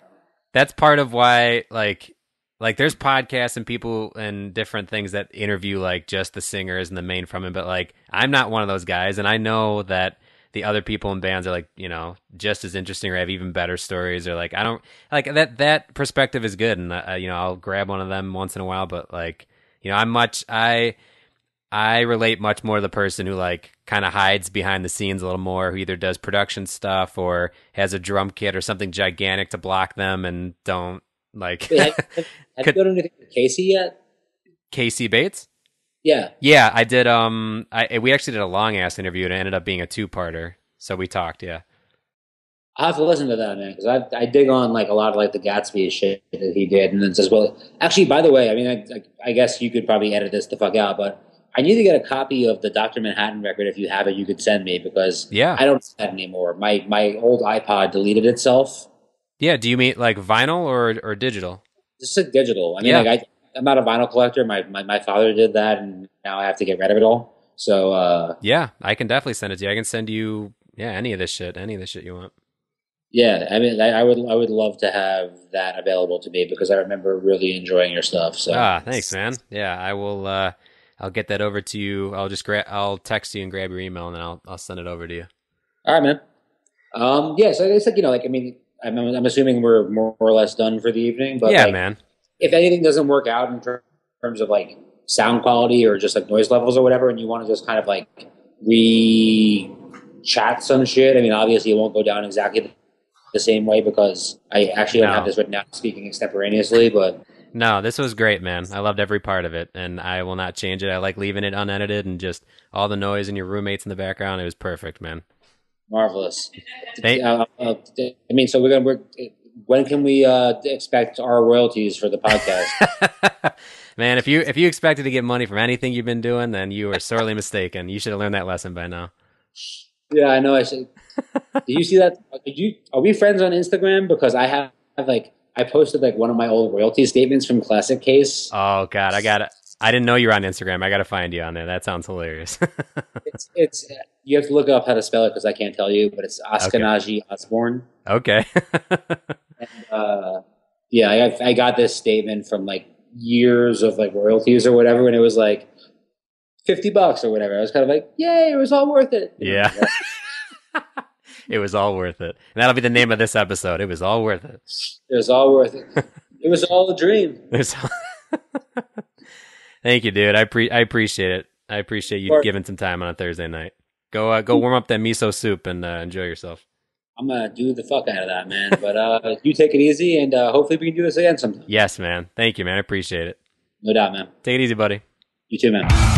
That's part of why, like, like there's podcasts and people and different things that interview like just the singers and the main from frontman, but like I'm not one of those guys, and I know that the other people in bands are like you know just as interesting or have even better stories or like I don't like that that perspective is good and uh, you know I'll grab one of them once in a while, but like you know I'm much I I relate much more to the person who like kind of hides behind the scenes a little more, who either does production stuff or has a drum kit or something gigantic to block them and don't like wait, have, (laughs) have, have Could- you done anything with Casey yet? Casey Bates. Yeah. Yeah, I did. Um, I we actually did a long ass interview and it ended up being a two parter. So we talked. Yeah. I'll have to listen to that, man, because I, I dig on like a lot of like the Gatsby shit that he did, and then says, well. Actually, by the way, I mean, I, I, I guess you could probably edit this the fuck out, but I need to get a copy of the Doctor Manhattan record. If you have it, you could send me because Yeah. I don't have that anymore. My my old iPod deleted itself. Yeah. Do you mean like vinyl or or digital? Just like digital. I mean, Yeah. like I, I'm not a vinyl collector. My, my my father did that, and now I have to get rid of it all. So uh, Yeah, I can definitely send it to you. I can send you yeah any of this shit, any of this shit you want. yeah, I mean, I, I would I would love to have that available to me because I remember really enjoying your stuff. So Ah, thanks, man. Yeah, I will. uh I'll get that over to you. I'll just grab. I'll text you and grab your email, and then I'll I'll send it over to you. All right, man. Um, yeah, so it's like you know, like I mean, I'm, I'm assuming we're more or less done for the evening. But yeah, like, man. if anything doesn't work out in ter- terms of like sound quality or just like noise levels or whatever, and you want to just kind of like re chat some shit. I mean, obviously, it won't go down exactly the same way because I actually don't No. have this written down speaking extemporaneously, but No, this was great, man. I loved every part of it, and I will not change it. I like leaving it unedited and just all the noise and your roommates in the background. It was perfect, man. marvelous. Thank- Uh, uh, I mean, so we're gonna. We're, when can we uh, expect our royalties for the podcast? (laughs) man, if you if you expected to get money from anything you've been doing, then you were sorely mistaken. You should have learned that lesson by now. yeah, I know. I should. Did you see that? Did you? Are we friends on Instagram? Because I have, have like I posted like one of my old royalty statements from Classic Case. Oh God, I got it. I didn't know you were on Instagram. I got to find you on there. That sounds hilarious. (laughs) It's it's you have to look up how to spell it because I can't tell you, but it's Ashkenazi Osborne. okay. (laughs) uh, yeah, I got, I got this statement from like years of like royalties or whatever, and it was like fifty bucks or whatever. I was kind of like, yay, it was all worth it. yeah. (laughs) it was all worth it. And that'll be the name of this episode. It was all worth it. it was all worth it. (laughs) It was all a dream. (laughs) Thank you, dude. I pre- I appreciate it. I appreciate you giving some time on a Thursday night. Go uh, go warm up that miso soup and uh, enjoy yourself. I'm gonna do the fuck out of that, man. But uh, you take it easy, and uh, hopefully we can do this again sometime. Yes, man. Thank you, man. I appreciate it. No doubt, man. Take it easy, buddy. You too, man.